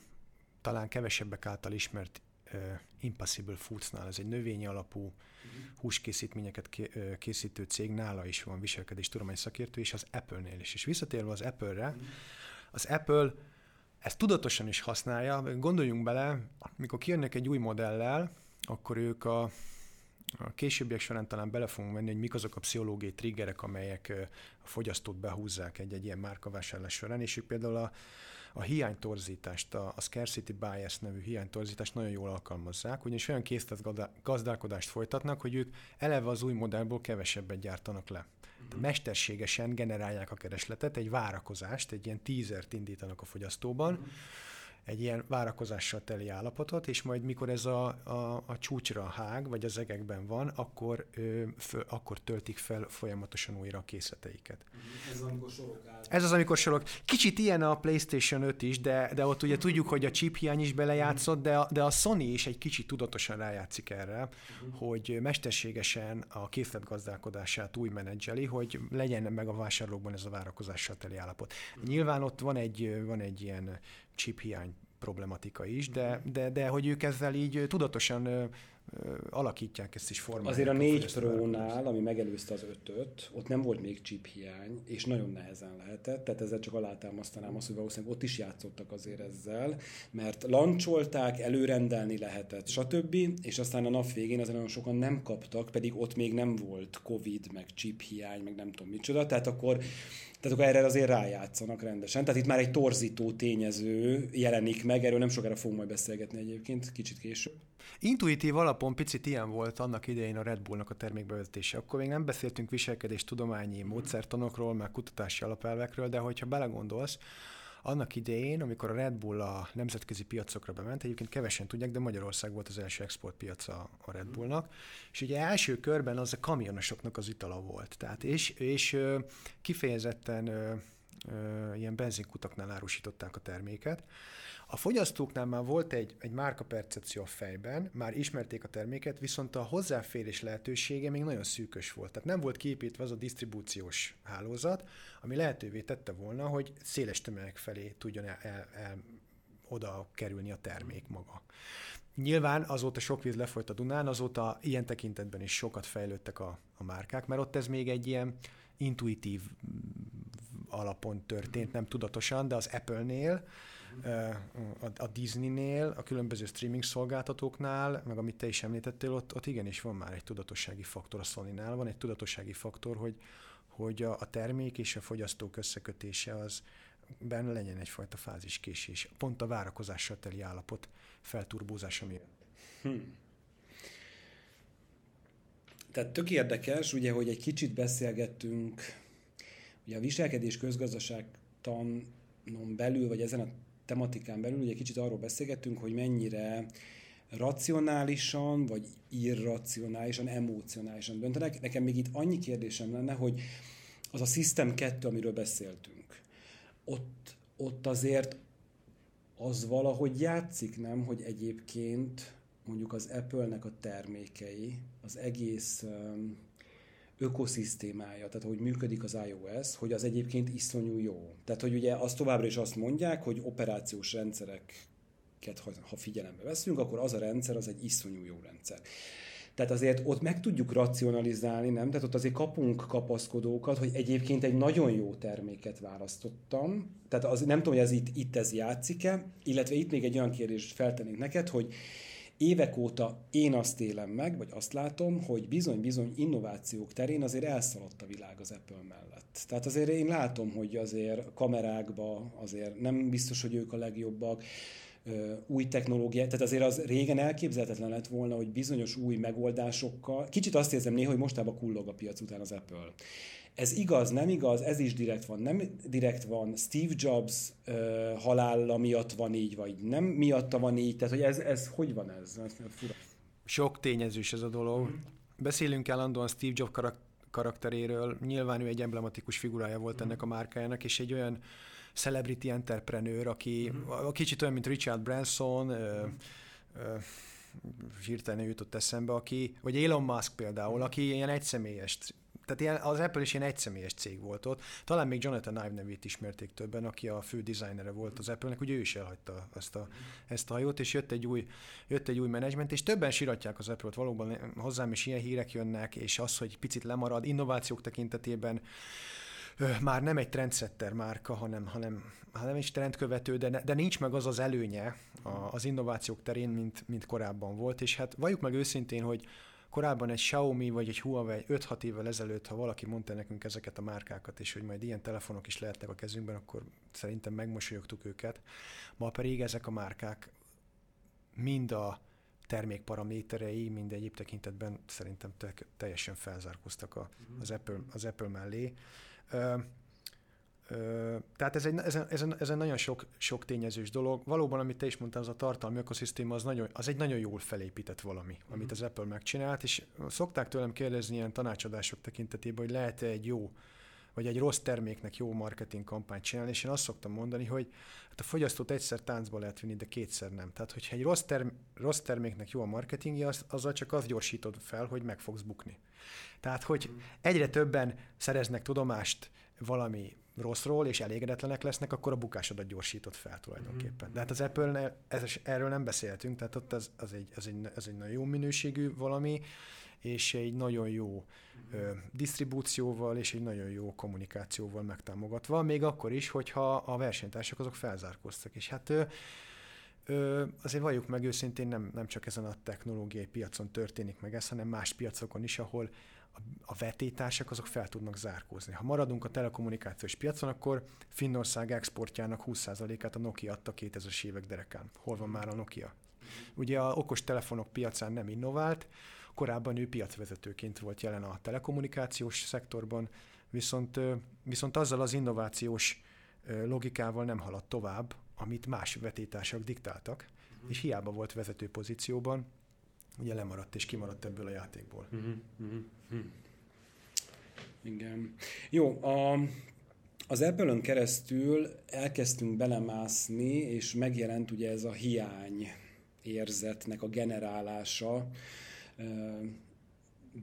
talán kevesebbek által ismert uh, Impossible Foods-nál, ez egy növényi alapú uh-huh. húskészítményeket készítő cég, nála is van viselkedés tudomány szakértő, és az Apple-nél is. És visszatérve az Apple-re, uh-huh. az Apple ezt tudatosan is használja. Gondoljunk bele, mikor kijönnek egy új modellel, akkor ők a, a későbbiek során talán bele fogunk venni, hogy mik azok a pszichológiai triggerek, amelyek a fogyasztót behúzzák egy-egy ilyen márkavásárlás során, és ők például a, a hiánytorzítást, a, a scarcity bias nevű hiánytorzítást nagyon jól alkalmazzák, ugyanis olyan készlet gazdálkodást folytatnak, hogy ők eleve az új modellból kevesebbet gyártanak le mesterségesen generálják a keresletet, egy várakozást, egy ilyen teasert indítanak a fogyasztóban, egy ilyen várakozással teli állapotot, és majd mikor ez a, a, a csúcsra hág, vagy az egekben van, akkor, ö, föl, akkor töltik fel folyamatosan újra a készleteiket. Ez az, amikor sorok áll. Ez az, amikor sorok. Kicsit ilyen a PlayStation 5 is, de, de ott ugye tudjuk, hogy a chip hiány is belejátszott, de a, de a Sony is egy kicsit tudatosan rájátszik erre, uh-huh. hogy mesterségesen a készletgazdálkodását úgy menedzseli, hogy legyen meg a vásárlókban ez a várakozással teli állapot. Uh-huh. Nyilván ott van egy, van egy ilyen chip hiány problematika is, de, de, de hogy ők ezzel így tudatosan alakítják ezt is formálják. Azért a 4 Pro-nál, ami megelőzte az 5-öt, ott nem volt még chip hiány, és nagyon nehezen lehetett, tehát ezzel csak alátámasztanám azt, hogy valószínűleg ott is játszottak azért ezzel, mert lancsolták, előrendelni lehetett, stb., és aztán a nap végén azért nagyon sokan nem kaptak, pedig ott még nem volt Covid, meg chip hiány, meg nem tudom micsoda, tehát akkor tehát akkor erre azért rájátszanak rendesen. Tehát itt már egy torzító tényező jelenik meg, erről nem sokára fogunk majd beszélgetni egyébként, kicsit később. Intuitív alapon picit ilyen volt annak idején a Red Bullnak a termékbevezetése. Akkor még nem beszéltünk viselkedés tudományi módszertanokról, meg kutatási alapelvekről, de hogyha belegondolsz, annak idején, amikor a Red Bull a nemzetközi piacokra bement, egyébként kevesen tudják, de Magyarország volt az első exportpiaca a Red Bullnak, és ugye első körben az a kamionosoknak az itala volt. Tehát és, és kifejezetten ilyen benzinkutaknál árusították a terméket. A fogyasztóknál már volt egy, egy márkapercepció a fejben, már ismerték a terméket, viszont a hozzáférés lehetősége még nagyon szűkös volt. Tehát nem volt képítve az a disztribúciós hálózat, ami lehetővé tette volna, hogy széles tömegek felé tudjon el, el, el oda kerülni a termék maga. Nyilván azóta sok víz lefolyt a Dunán, azóta ilyen tekintetben is sokat fejlődtek a, a márkák, mert ott ez még egy ilyen intuitív alapon történt, nem tudatosan, de az Apple-nél a Disney-nél, a különböző streaming szolgáltatóknál, meg amit te is említettél, ott, ott igenis van már egy tudatossági faktor a Sony-nál, van egy tudatossági faktor, hogy, hogy a, a termék és a fogyasztók összekötése az benne legyen egyfajta fáziskésés, pont a várakozással teli állapot felturbózása miatt. Hmm. Tehát tök érdekes, ugye, hogy egy kicsit beszélgettünk, ugye a viselkedés közgazdaságtanon belül, vagy ezen a tematikán belül ugye kicsit arról beszélgettünk, hogy mennyire racionálisan, vagy irracionálisan, emocionálisan döntenek. Nekem még itt annyi kérdésem lenne, hogy az a System 2, amiről beszéltünk, ott, ott azért az valahogy játszik, nem, hogy egyébként mondjuk az Apple-nek a termékei, az egész um, ökoszisztémája, tehát hogy működik az iOS, hogy az egyébként iszonyú jó. Tehát, hogy ugye azt továbbra is azt mondják, hogy operációs rendszerek ha, ha figyelembe veszünk, akkor az a rendszer az egy iszonyú jó rendszer. Tehát azért ott meg tudjuk racionalizálni, nem? Tehát ott azért kapunk kapaszkodókat, hogy egyébként egy nagyon jó terméket választottam. Tehát az, nem tudom, hogy ez itt, itt ez játszik-e, illetve itt még egy olyan kérdést feltennék neked, hogy évek óta én azt élem meg, vagy azt látom, hogy bizony-bizony innovációk terén azért elszaladt a világ az Apple mellett. Tehát azért én látom, hogy azért kamerákba azért nem biztos, hogy ők a legjobbak, új technológiák, tehát azért az régen elképzelhetetlen lett volna, hogy bizonyos új megoldásokkal, kicsit azt érzem néha, hogy mostában kullog a piac után az Apple. Ez igaz, nem igaz, ez is direkt van, nem direkt van, Steve Jobs uh, halála miatt van így, vagy nem miatta van így, tehát hogy ez, ez hogy van ez? ez fura. Sok tényezős ez a dolog. Beszélünk állandóan Steve Jobs karak- karakteréről, nyilván ő egy emblematikus figurája volt ennek a márkájának, és egy olyan celebrity entrepreneur, aki uh-huh. kicsit olyan, mint Richard Branson, uh-huh. uh, hirtelen jutott eszembe, aki, vagy Elon Musk például, aki ilyen egyszemélyes tehát ilyen, az Apple is ilyen egyszemélyes cég volt ott. Talán még Jonathan Ive nevét ismerték többen, aki a fő designere volt az Apple-nek, ugye ő is elhagyta ezt a, ezt a hajót, és jött egy új, jött egy új menedzsment, és többen siratják az Apple-t, valóban hozzám is ilyen hírek jönnek, és az, hogy picit lemarad innovációk tekintetében, már nem egy trendsetter márka, hanem, hanem, hanem egy trendkövető, de, ne, de nincs meg az az előnye az innovációk terén, mint, mint korábban volt, és hát valljuk meg őszintén, hogy korábban egy Xiaomi vagy egy Huawei 5-6 évvel ezelőtt, ha valaki mondta nekünk ezeket a márkákat, és hogy majd ilyen telefonok is lehetnek a kezünkben, akkor szerintem megmosolyogtuk őket. Ma pedig ezek a márkák mind a termékparaméterei, mind egyéb tekintetben szerintem te, teljesen felzárkoztak a, az, Apple, az Apple mellé. Ö, tehát ez egy, ez, ez, ez egy nagyon sok, sok tényezős dolog. Valóban, amit te is mondtál, az a tartalmi ökoszisztéma, az, nagyon, az egy nagyon jól felépített valami, uh-huh. amit az Apple megcsinált, és szokták tőlem kérdezni ilyen tanácsadások tekintetében, hogy lehet-e egy jó vagy egy rossz terméknek jó marketing kampányt csinálni, és én azt szoktam mondani, hogy hát a fogyasztót egyszer táncba lehet vinni, de kétszer nem. Tehát, hogyha egy rossz, term- rossz terméknek jó a marketingje, az, azzal csak azt gyorsítod fel, hogy meg fogsz bukni. Tehát, hogy egyre többen szereznek tudomást valami rosszról, és elégedetlenek lesznek, akkor a bukásodat gyorsított fel tulajdonképpen. De hát az Apple, ez, erről nem beszéltünk, tehát ott az, az, egy, az, egy, az egy nagyon jó minőségű valami, és egy nagyon jó ö, disztribúcióval és egy nagyon jó kommunikációval megtámogatva, még akkor is, hogyha a versenytársak azok felzárkóztak. És hát ö, ö, azért valljuk meg őszintén, nem, nem csak ezen a technológiai piacon történik meg ez, hanem más piacokon is, ahol a vetétársak azok fel tudnak zárkózni. Ha maradunk a telekommunikációs piacon, akkor Finnország exportjának 20%-át a Nokia adta 2000-es évek derekán. Hol van már a Nokia? Ugye a okos telefonok piacán nem innovált, Korábban ő piacvezetőként volt jelen a telekommunikációs szektorban, viszont, viszont azzal az innovációs logikával nem haladt tovább, amit más vetétársak diktáltak, és hiába volt vezető pozícióban, ugye lemaradt és kimaradt ebből a játékból. Uh-huh. Igen. Jó, a, az Apple-ön keresztül elkezdtünk belemászni, és megjelent ugye ez a hiány érzetnek a generálása,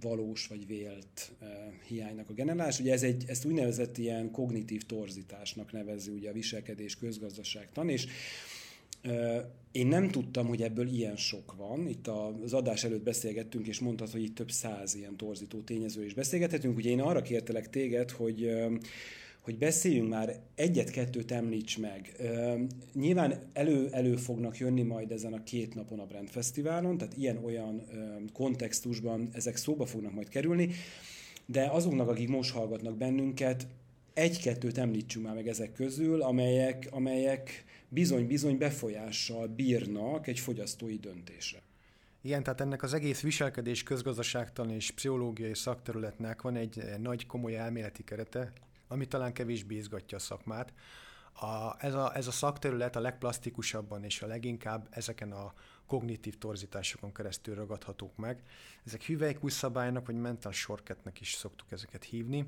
valós vagy vélt hiánynak a generálás. Ugye ez egy, ezt úgynevezett ilyen kognitív torzításnak nevezi ugye a viselkedés közgazdaságtan, és én nem tudtam, hogy ebből ilyen sok van. Itt az adás előtt beszélgettünk, és mondtad, hogy itt több száz ilyen torzító tényező is beszélgethetünk. Ugye én arra kértelek téged, hogy hogy beszéljünk már egyet-kettőt említs meg. Nyilván elő, elő fognak jönni majd ezen a két napon a Brand Fesztiválon, tehát ilyen-olyan kontextusban ezek szóba fognak majd kerülni, de azoknak, akik most hallgatnak bennünket, egy-kettőt említsünk már meg ezek közül, amelyek, amelyek bizony-bizony befolyással bírnak egy fogyasztói döntésre. Igen, tehát ennek az egész viselkedés közgazdaságtan és pszichológiai szakterületnek van egy nagy komoly elméleti kerete, ami talán kevésbé izgatja a szakmát. A, ez, a, ez a szakterület a legplastikusabban és a leginkább ezeken a kognitív torzításokon keresztül ragadhatók meg. Ezek hüvelykúj szabálynak, vagy mental shortcutnek is szoktuk ezeket hívni.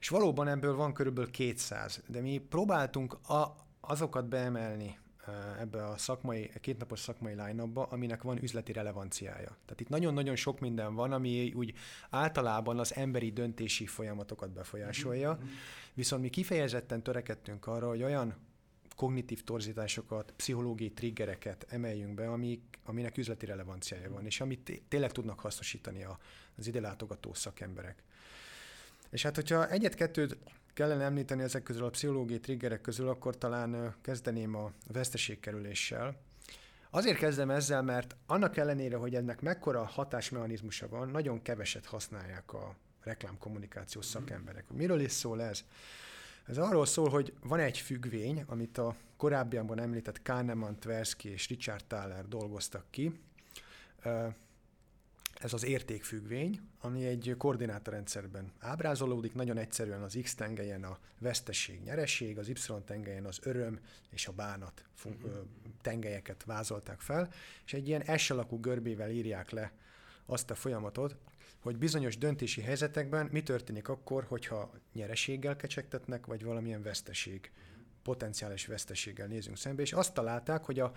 És valóban ebből van körülbelül 200, de mi próbáltunk a, azokat beemelni ebbe a szakmai, kétnapos szakmai line aminek van üzleti relevanciája. Tehát itt nagyon-nagyon sok minden van, ami úgy általában az emberi döntési folyamatokat befolyásolja, viszont mi kifejezetten törekedtünk arra, hogy olyan kognitív torzításokat, pszichológiai triggereket emeljünk be, amik, aminek üzleti relevanciája van, és amit tényleg tudnak hasznosítani a, az ide látogató szakemberek. És hát, hogyha egyet-kettőt kellene említeni ezek közül a pszichológiai triggerek közül, akkor talán kezdeném a veszteségkerüléssel. Azért kezdem ezzel, mert annak ellenére, hogy ennek mekkora hatásmechanizmusa van, nagyon keveset használják a reklámkommunikációs szakemberek. Miről is szól ez? Ez arról szól, hogy van egy függvény, amit a korábbiakban említett Kahneman, Tversky és Richard Thaler dolgoztak ki. Ez az értékfüggvény, ami egy koordinátorrendszerben ábrázolódik, nagyon egyszerűen az X tengelyen a vesztesség, nyereség, az Y tengelyen az öröm és a bánat uh-huh. tengelyeket vázolták fel, és egy ilyen S alakú görbével írják le azt a folyamatot, hogy bizonyos döntési helyzetekben mi történik akkor, hogyha nyereséggel kecsegtetnek, vagy valamilyen veszteség, potenciális veszteséggel nézünk szembe, és azt találták, hogy a,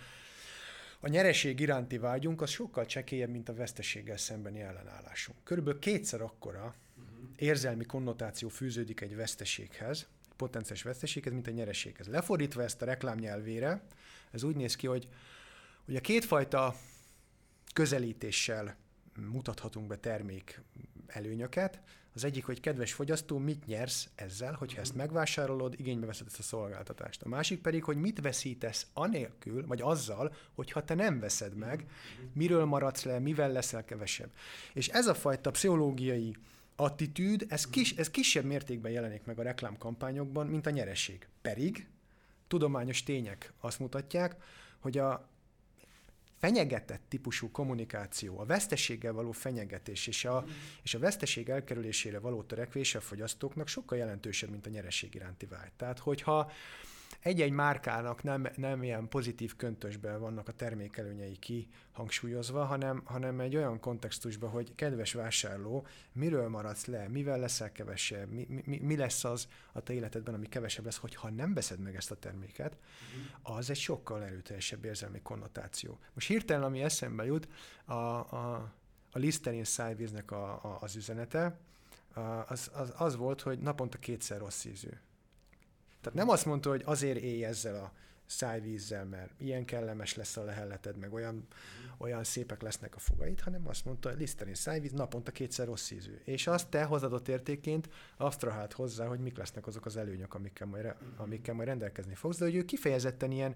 a nyereség iránti vágyunk az sokkal csekélyebb, mint a veszteséggel szembeni ellenállásunk. Körülbelül kétszer akkora érzelmi konnotáció fűződik egy veszteséghez, egy potenciális veszteséghez, mint a nyereséghez. Lefordítva ezt a reklámnyelvére, ez úgy néz ki, hogy, hogy a kétfajta közelítéssel mutathatunk be termék előnyöket. Az egyik, hogy kedves fogyasztó, mit nyersz ezzel, hogyha ezt megvásárolod, igénybe veszed ezt a szolgáltatást. A másik pedig, hogy mit veszítesz anélkül, vagy azzal, hogyha te nem veszed meg, miről maradsz le, mivel leszel kevesebb. És ez a fajta pszichológiai attitűd, ez, kis, ez kisebb mértékben jelenik meg a reklámkampányokban, mint a nyereség. Pedig tudományos tények azt mutatják, hogy a fenyegetett típusú kommunikáció, a veszteséggel való fenyegetés és a, és a veszteség elkerülésére való törekvése a fogyasztóknak sokkal jelentősebb, mint a nyereség iránti vágy. Tehát, hogyha egy-egy márkának nem, nem ilyen pozitív köntösben vannak a termékelőnyei kihangsúlyozva, hanem, hanem egy olyan kontextusban, hogy kedves vásárló, miről maradsz le, mivel leszel kevesebb, mi, mi, mi lesz az a te életedben, ami kevesebb lesz, hogyha nem veszed meg ezt a terméket, az egy sokkal erőteljesebb érzelmi konnotáció. Most hirtelen, ami eszembe jut, a, a, a Listerine szájvíznek a, a, az üzenete, az, az, az volt, hogy naponta kétszer rossz ízű. Tehát nem azt mondta, hogy azért élj ezzel a szájvízzel, mert ilyen kellemes lesz a lehelleted, meg olyan, olyan szépek lesznek a fogaid, hanem azt mondta, hogy liszteni szájvíz naponta kétszer rossz ízű. És azt te hozadott értékként abstrahált hozzá, hogy mik lesznek azok az előnyök, amikkel majd, amikkel majd rendelkezni fogsz, de hogy ő kifejezetten ilyen,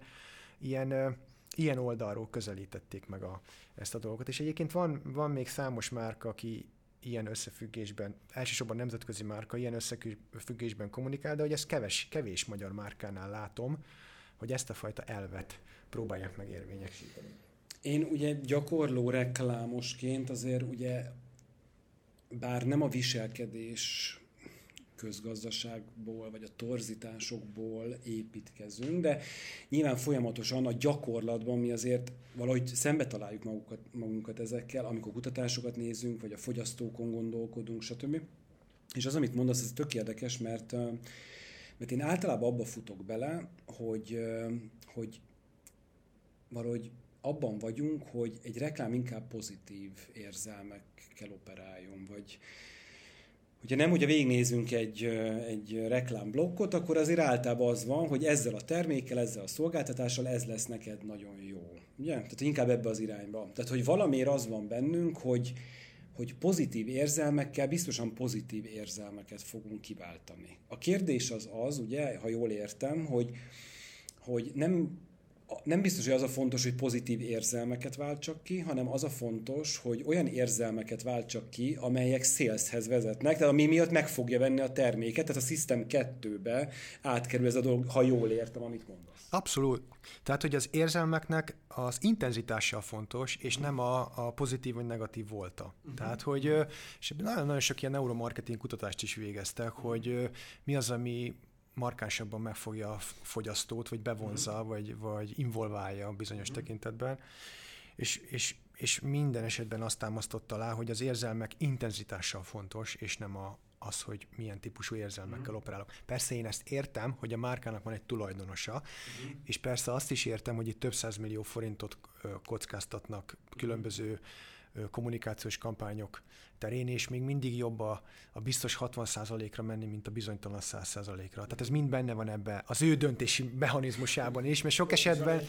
ilyen ilyen oldalról közelítették meg a, ezt a dolgot. És egyébként van, van még számos márka, aki ilyen összefüggésben, elsősorban nemzetközi márka ilyen összefüggésben kommunikál, de hogy ezt keves, kevés magyar márkánál látom, hogy ezt a fajta elvet próbálják meg érvényesíteni. Én ugye gyakorló reklámosként azért ugye, bár nem a viselkedés közgazdaságból, vagy a torzításokból építkezünk, de nyilván folyamatosan a gyakorlatban mi azért valahogy szembe találjuk magukat, magunkat ezekkel, amikor kutatásokat nézünk, vagy a fogyasztókon gondolkodunk, stb. És az, amit mondasz, ez tök érdekes, mert, mert én általában abba futok bele, hogy, hogy valahogy abban vagyunk, hogy egy reklám inkább pozitív érzelmekkel operáljon, vagy, hogyha nem, hogyha végignézünk egy, egy reklámblokkot, akkor azért általában az van, hogy ezzel a termékkel, ezzel a szolgáltatással ez lesz neked nagyon jó. Ugye? Tehát inkább ebbe az irányba. Tehát, hogy valamiért az van bennünk, hogy, hogy pozitív érzelmekkel biztosan pozitív érzelmeket fogunk kiváltani. A kérdés az az, ugye, ha jól értem, hogy, hogy nem nem biztos, hogy az a fontos, hogy pozitív érzelmeket váltsak ki, hanem az a fontos, hogy olyan érzelmeket váltsak ki, amelyek szélszhez vezetnek, tehát ami miatt meg fogja venni a terméket, tehát a System 2-be átkerül ez a dolog, ha jól értem, amit mondasz. Abszolút. Tehát, hogy az érzelmeknek az intenzitással fontos, és nem a, a pozitív vagy negatív volta. Uh-huh. Tehát, hogy és nagyon-nagyon sok ilyen neuromarketing kutatást is végeztek, hogy mi az, ami markánsabban megfogja a fogyasztót, vagy bevonza, mm. vagy, vagy involválja bizonyos mm. tekintetben. És, és, és minden esetben azt támasztotta alá, hogy az érzelmek intenzitással fontos, és nem a, az, hogy milyen típusú érzelmekkel mm. operálok. Persze én ezt értem, hogy a márkának van egy tulajdonosa, mm. és persze azt is értem, hogy itt több millió forintot kockáztatnak különböző kommunikációs kampányok terén, és még mindig jobb a, a biztos 60%-ra menni, mint a bizonytalan 100%-ra. Tehát ez mind benne van ebbe az ő döntési mechanizmusában is, mert sok esetben,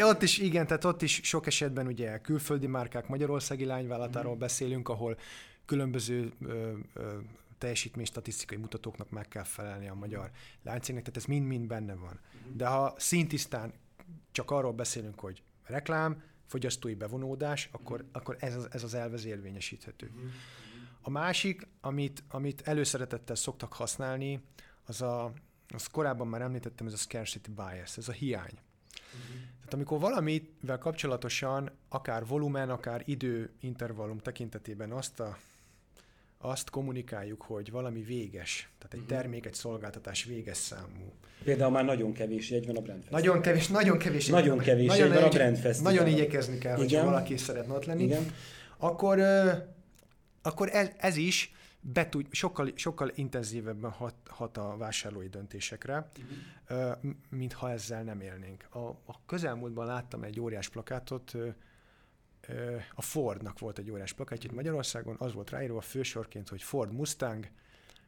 ott is, igen, tehát ott is sok esetben ugye külföldi márkák Magyarországi lányvállalatáról mm. beszélünk, ahol különböző ö, ö, teljesítmény statisztikai mutatóknak meg kell felelni a magyar láncégnek, tehát ez mind-mind benne van. Mhm. De ha szintisztán csak arról beszélünk, hogy reklám, fogyasztói bevonódás, akkor, mm. akkor ez, az, ez az elvez érvényesíthető. Mm. A másik, amit, amit előszeretettel szoktak használni, az a, az korábban már említettem, ez a scarcity bias, ez a hiány. Tehát amikor valamivel kapcsolatosan, akár volumen, akár idő intervallum tekintetében azt a azt kommunikáljuk, hogy valami véges, tehát egy mhm. termék, egy szolgáltatás véges számú. Például már nagyon kevés jegy van a Brand Festival. Nagyon kevés, nagyon kevés Nagyon kevés nagyon jegy van a Brand Festival. Nagyon igyekezni kell, hogyha valaki szeretne ott lenni. Igen. Akkor, akkor ez, ez is betud, sokkal, sokkal intenzívebben hat, hat a vásárlói döntésekre, uh-huh. mint ha ezzel nem élnénk. A, a közelmúltban láttam egy óriás plakátot, a Fordnak volt egy órás plakátja itt Magyarországon, az volt ráírva fősorként, hogy Ford Mustang,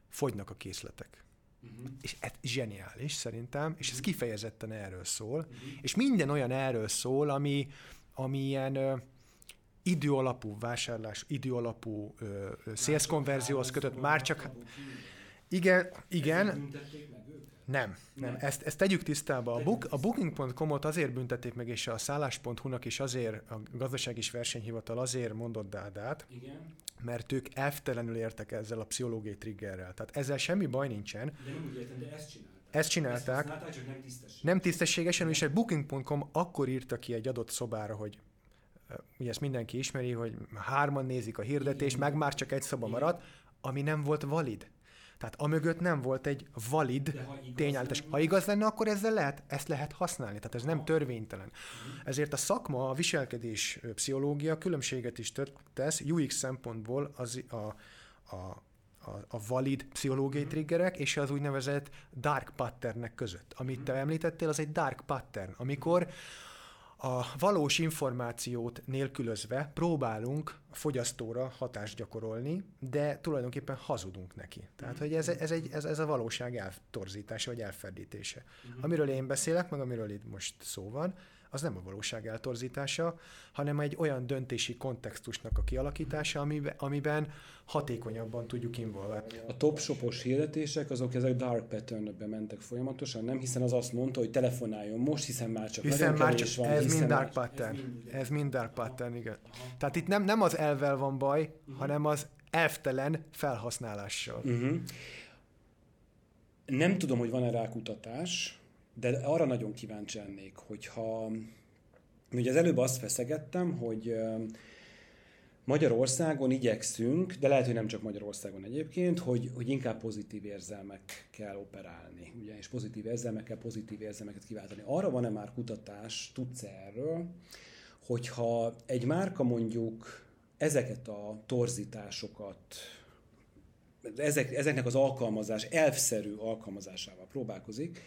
fogynak a készletek. Uh-huh. És ez zseniális szerintem, és ez mhm. kifejezetten erről szól, uh-huh. és minden olyan erről szól, ami, ami ilyen ö, időalapú vásárlás, időalapú szélszkonverzióhoz kötött, már csak... Igen, igen. Nem, nem. Ezt, ezt tegyük tisztába. A, book, a Booking.com-ot azért büntették meg, és a szállás.hu-nak is azért, a gazdaság és versenyhivatal azért mondott dádát, Igen. mert ők elvtelenül értek ezzel a pszichológiai triggerrel. Tehát ezzel semmi baj nincsen. De nem úgy értem, de ezt csinálták. Ezt csinálták. Ezt csak nem tisztességesen. Nem tisztességesen, és egy Booking.com akkor írta ki egy adott szobára, hogy ugye ezt mindenki ismeri, hogy hárman nézik a hirdetést, meg már csak egy szoba maradt, ami nem volt valid. Tehát amögött nem volt egy valid tényállítás. Ha igaz lenne, akkor ezzel lehet, ezt lehet használni. Tehát ez nem törvénytelen. Ezért a szakma, a viselkedés pszichológia különbséget is tesz UX szempontból az a, a a, a valid pszichológiai triggerek és az úgynevezett dark patternnek között. Amit te említettél, az egy dark pattern, amikor a valós információt nélkülözve próbálunk a fogyasztóra hatást gyakorolni, de tulajdonképpen hazudunk neki. Tehát, hogy ez, ez, egy, ez, ez a valóság eltorzítása vagy elferdítése. Uh-huh. Amiről én beszélek, meg amiről itt most szó van, az nem a valóság eltorzítása, hanem egy olyan döntési kontextusnak a kialakítása, amiben, amiben hatékonyabban tudjuk involválni. A top shopos hirdetések, azok ezek dark patternbe mentek folyamatosan, nem? Hiszen az azt mondta, hogy telefonáljon most, hiszen már csak hiszen már csak, van. Ez mind dark pattern. Ez mind, ez mind dark pattern, igen. Tehát itt nem, nem az elvel van baj, uh-huh. hanem az elvtelen felhasználással. Uh-huh. Nem tudom, hogy van-e rá kutatás, de arra nagyon kíváncsi lennék, hogyha ugye az előbb azt feszegettem, hogy Magyarországon igyekszünk, de lehet, hogy nem csak Magyarországon egyébként, hogy, hogy inkább pozitív érzelmekkel operálni, ugye, és pozitív érzelmekkel pozitív érzelmeket kiváltani. Arra van-e már kutatás, tudsz erről, hogyha egy márka mondjuk ezeket a torzításokat, ezek, ezeknek az alkalmazás, elfszerű alkalmazásával próbálkozik,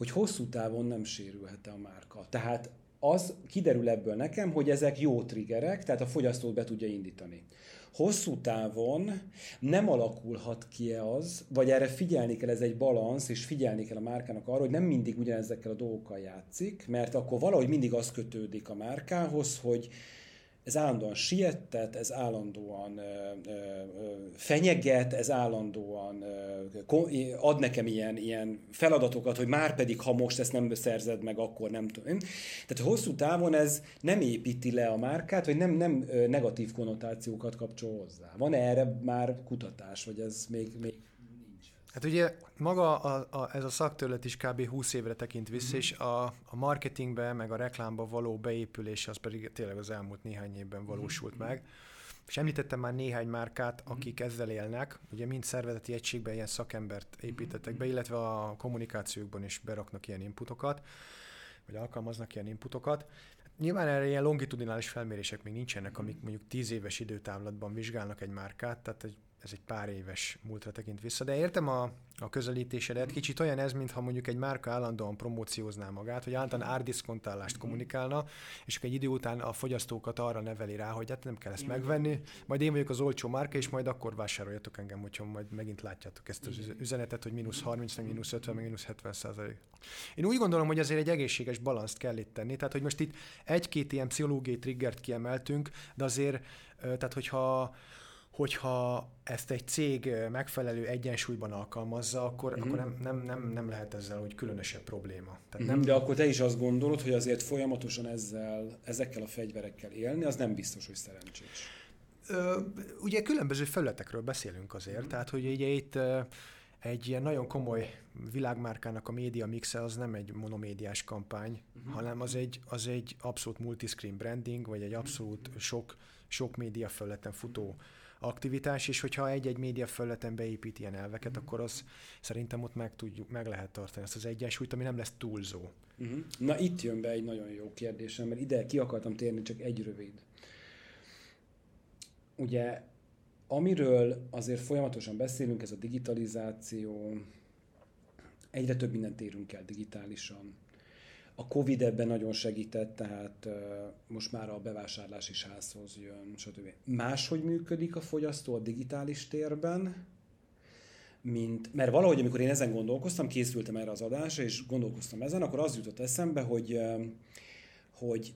hogy hosszú távon nem sérülhet a márka. Tehát az kiderül ebből nekem, hogy ezek jó triggerek, tehát a fogyasztót be tudja indítani. Hosszú távon nem alakulhat ki az, vagy erre figyelni kell, ez egy balansz, és figyelni kell a márkának arra, hogy nem mindig ugyanezekkel a dolgokkal játszik, mert akkor valahogy mindig az kötődik a márkához, hogy ez állandóan siettet, ez állandóan ö, ö, fenyeget, ez állandóan ö, ad nekem ilyen, ilyen feladatokat, hogy már pedig, ha most ezt nem szerzed meg, akkor nem tudom. Tehát hosszú távon ez nem építi le a márkát, vagy nem, nem negatív konnotációkat kapcsol hozzá. Van-e erre már kutatás, vagy ez még, még Hát ugye maga a, a, ez a szakterület is kb. 20 évre tekint vissza, mm-hmm. és a, a marketingbe, meg a reklámba való beépülés az pedig tényleg az elmúlt néhány évben valósult mm-hmm. meg. És említettem már néhány márkát, mhm. akik mm-hmm. ezzel élnek, ugye mind szervezeti egységben ilyen szakembert építettek be, mhm. illetve a kommunikációkban is beraknak ilyen inputokat, vagy alkalmaznak ilyen inputokat. Nyilván erre ilyen longitudinális felmérések még nincsenek, amik mhm. mondjuk 10 éves időtávlatban vizsgálnak egy márkát, tehát egy ez egy pár éves múltra tekint vissza, de értem a, a közelítésedet. Kicsit olyan ez, mintha mondjuk egy márka állandóan promóciózná magát, hogy általán árdiszkontálást kommunikálna, és akkor egy idő után a fogyasztókat arra neveli rá, hogy hát nem kell ezt megvenni, majd én vagyok az olcsó márka, és majd akkor vásároljatok engem, hogyha majd megint látjátok ezt az üzenetet, hogy mínusz 30, meg mínusz 50, meg mínusz 70 százalék. Én úgy gondolom, hogy azért egy egészséges balanszt kell itt tenni, tehát hogy most itt egy-két ilyen pszichológiai triggert kiemeltünk, de azért, tehát hogyha hogyha ezt egy cég megfelelő egyensúlyban alkalmazza, akkor, mm-hmm. akkor nem, nem, nem, nem lehet ezzel hogy különösebb probléma. Tehát mm-hmm. nem... De akkor te is azt gondolod, hogy azért folyamatosan ezzel, ezekkel a fegyverekkel élni, az nem biztos, hogy szerencsés. Ö, ugye különböző felületekről beszélünk azért, mm-hmm. tehát hogy ugye itt egy ilyen nagyon komoly világmárkának a média mixe az nem egy monomédiás kampány, uh-huh. hanem az egy, az egy abszolút multiscreen branding, vagy egy abszolút sok, sok média felületen futó aktivitás, és hogyha egy-egy média felületen beépít ilyen elveket, uh-huh. akkor az szerintem ott meg, tudjuk, meg lehet tartani ezt az egyensúlyt, ami nem lesz túlzó. Uh-huh. Na itt jön be egy nagyon jó kérdésem, mert ide ki akartam térni, csak egy rövid. Ugye amiről azért folyamatosan beszélünk, ez a digitalizáció, egyre több mindent érünk el digitálisan. A Covid ebben nagyon segített, tehát most már a bevásárlás is házhoz jön, stb. Máshogy működik a fogyasztó a digitális térben, mint, mert valahogy, amikor én ezen gondolkoztam, készültem erre az adásra, és gondolkoztam ezen, akkor az jutott eszembe, hogy, hogy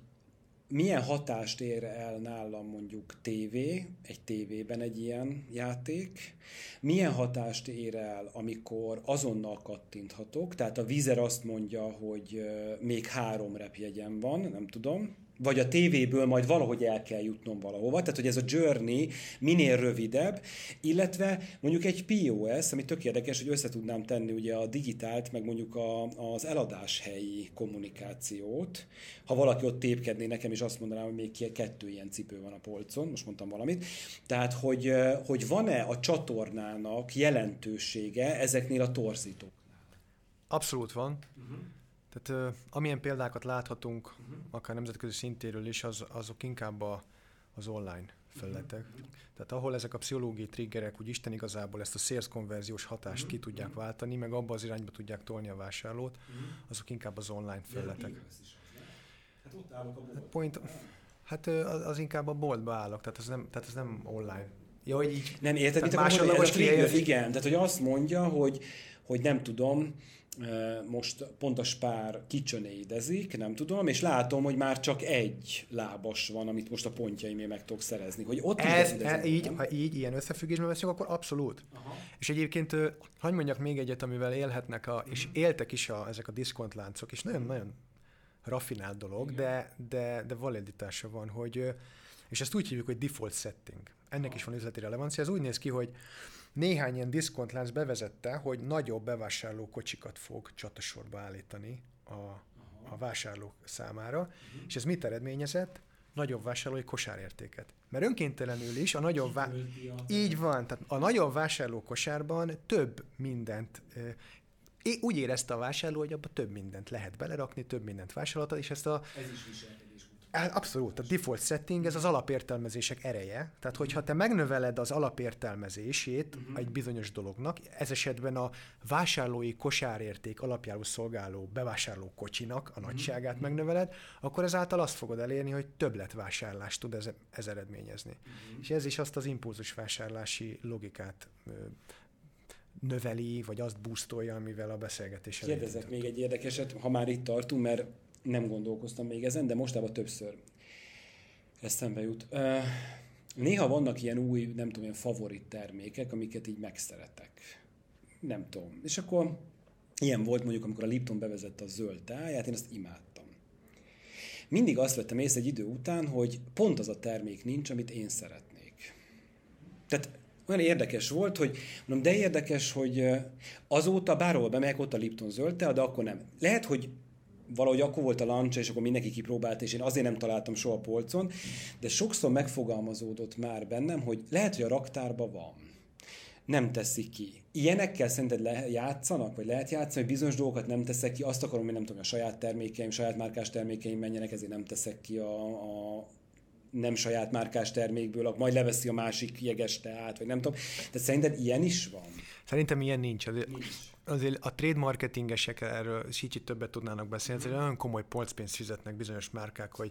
milyen hatást ér el nálam mondjuk tévé, egy tévében egy ilyen játék, milyen hatást ér el, amikor azonnal kattinthatok, tehát a vízer azt mondja, hogy még három repjegyem van, nem tudom, vagy a tévéből majd valahogy el kell jutnom valahova, tehát hogy ez a journey minél rövidebb, illetve mondjuk egy POS, ami tök érdekes, hogy össze tudnám tenni ugye a digitált, meg mondjuk a, az eladáshelyi kommunikációt. Ha valaki ott tépkedné nekem, és azt mondanám, hogy még kettő ilyen cipő van a polcon, most mondtam valamit. Tehát, hogy, hogy van-e a csatornának jelentősége ezeknél a torzítóknál? Abszolút van. Uh-huh. Tehát amilyen példákat láthatunk, uh-huh. akár nemzetközi szintéről is, az, azok inkább a, az online felületek. Uh-huh. Tehát ahol ezek a pszichológiai triggerek úgy Isten igazából ezt a sales konverziós hatást uh-huh. ki tudják váltani, meg abba az irányba tudják tolni a vásárlót, uh-huh. azok inkább az online felületek. Hát ott állok a boltban. Hát, point, hát az, inkább a boltba állok, tehát az nem, tehát az nem online. Ja, hogy így, nem érted, mit másodlagos trigger, igen, tehát hogy azt mondja, hogy, hogy nem tudom, most pont a spár kicsönédezik, nem tudom, és látom, hogy már csak egy lábas van, amit most a pontjaimé meg tudok szerezni. Hogy ott Ez, e, így, ha így, ilyen összefüggésben veszünk, akkor abszolút. Aha. És egyébként, hagyd mondjak még egyet, amivel élhetnek, a, és mhm. éltek is a, ezek a diszkontláncok, és nagyon-nagyon raffinált dolog, de, de, de validitása van, hogy, és ezt úgy hívjuk, hogy default setting. Ennek Aha. is van üzleti relevancia. Ez úgy néz ki, hogy néhány ilyen diszkontlánc bevezette, hogy nagyobb bevásárlókocsikat fog csatasorba állítani a, a vásárlók számára, uh-huh. és ez mit eredményezett? Nagyobb vásárlói kosárértéket. Mert önkéntelenül is a nagyobb vá... Így van, tehát a nagyobb vásárló kosárban több mindent úgy érezte a vásárló, hogy abba több mindent lehet belerakni, több mindent vásárolhat, és ezt a... Ez is viselkedés Abszolút, a default setting, ez az alapértelmezések ereje. Tehát, hogyha te megnöveled az alapértelmezését uh-huh. egy bizonyos dolognak, ez esetben a vásárlói kosárérték alapjául szolgáló bevásárló kocsinak a nagyságát uh-huh. megnöveled, akkor ezáltal azt fogod elérni, hogy többletvásárlást tud ez, ez eredményezni. Uh-huh. És ez is azt az impulzusvásárlási logikát növeli, vagy azt boostolja, amivel a beszélgetés Kérdezek még egy érdekeset, ha már itt tartunk, mert nem gondolkoztam még ezen, de mostában többször eszembe jut. Néha vannak ilyen új, nem tudom, ilyen favorit termékek, amiket így megszeretek. Nem tudom. És akkor ilyen volt mondjuk, amikor a Lipton bevezette a zöld táját, én azt imádtam. Mindig azt vettem észre egy idő után, hogy pont az a termék nincs, amit én szeretnék. Tehát olyan érdekes volt, hogy mondom, de érdekes, hogy azóta bárhol bemegyek, ott a Lipton zöld de akkor nem. Lehet, hogy valahogy akkor volt a launch, és akkor mindenki kipróbált, és én azért nem találtam soha a polcon, de sokszor megfogalmazódott már bennem, hogy lehet, hogy a raktárban van, nem teszik ki. Ilyenekkel szerinted le, játszanak, vagy lehet játszani, hogy bizonyos dolgokat nem teszek ki, azt akarom, hogy nem tudom, a saját termékeim, saját márkás termékeim menjenek, ezért nem teszek ki a, a nem saját márkás termékből, majd leveszi a másik jeges teát, vagy nem tudom. De szerinted ilyen is van? Szerintem ilyen nincs. Azért, nincs. Azért a trade marketingesek erről kicsit többet tudnának beszélni, azért nagyon komoly polcpénzt fizetnek bizonyos márkák, hogy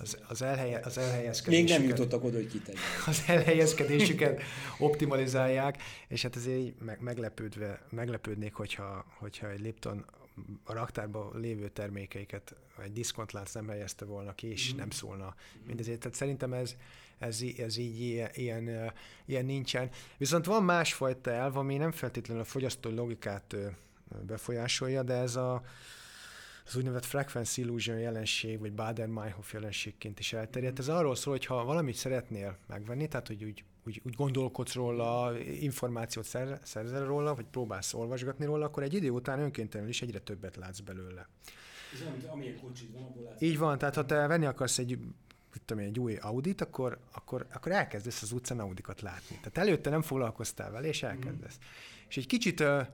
az, az, elhelye, az elhelyezkedésüket... Még nem jutottak oda, hogy kitegyen. *laughs* Az elhelyezkedésüket optimalizálják, és hát azért meg, meglepődve, meglepődnék, hogyha, hogyha egy Lipton a raktárban lévő termékeiket egy diszkontlánc nem helyezte volna ki, és mm. nem szólna mindezért. Tehát szerintem ez, ez, ez így ilyen, ilyen, ilyen nincsen. Viszont van másfajta elv, ami nem feltétlenül a fogyasztói logikát befolyásolja, de ez a, az úgynevezett frequency illusion jelenség, vagy Bader-Meinhof jelenségként is elterjedt. Ez arról szól, hogy ha valamit szeretnél megvenni, tehát hogy úgy, úgy, úgy gondolkodsz róla, információt szer, szerzel róla, vagy próbálsz olvasgatni róla, akkor egy idő után önkéntelenül is egyre többet látsz belőle. Ez olyan, amilyen kocsid van, abból látsz. Így van, tehát ha te venni akarsz egy tudom egy új Audit, akkor, akkor, akkor elkezdesz az utcán Audikat látni. Tehát előtte nem foglalkoztál vele, és elkezdesz. Mm. És egy kicsit uh,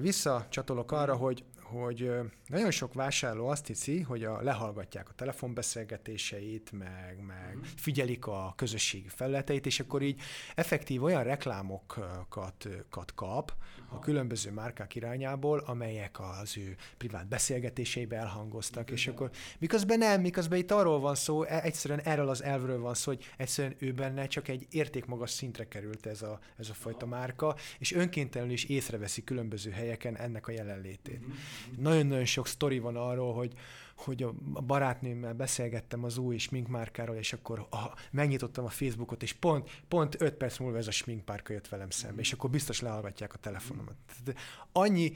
visszacsatolok arra, hogy hogy nagyon sok vásárló azt hiszi, hogy a, lehallgatják a telefonbeszélgetéseit, meg, meg mhm. figyelik a közösségi felületeit, és akkor így effektív olyan reklámokat kap a különböző márkák irányából, amelyek az ő privát beszélgetéseibe elhangoztak, és akkor miközben nem, miközben itt arról van szó, e, egyszerűen erről az elvről van szó, hogy egyszerűen ő benne csak egy értékmagas szintre került ez a, ez a fajta márka, és önkéntelenül is észreveszi különböző helyeken ennek a jelenlétét. Mhm. Nagyon-nagyon sok sztori van arról, hogy, hogy a barátnőmmel beszélgettem az új sminkmárkáról, és akkor ah, megnyitottam a Facebookot, és pont, pont öt perc múlva ez a sminkmárka jött velem szembe, és akkor biztos lehallgatják a telefonomat. Annyi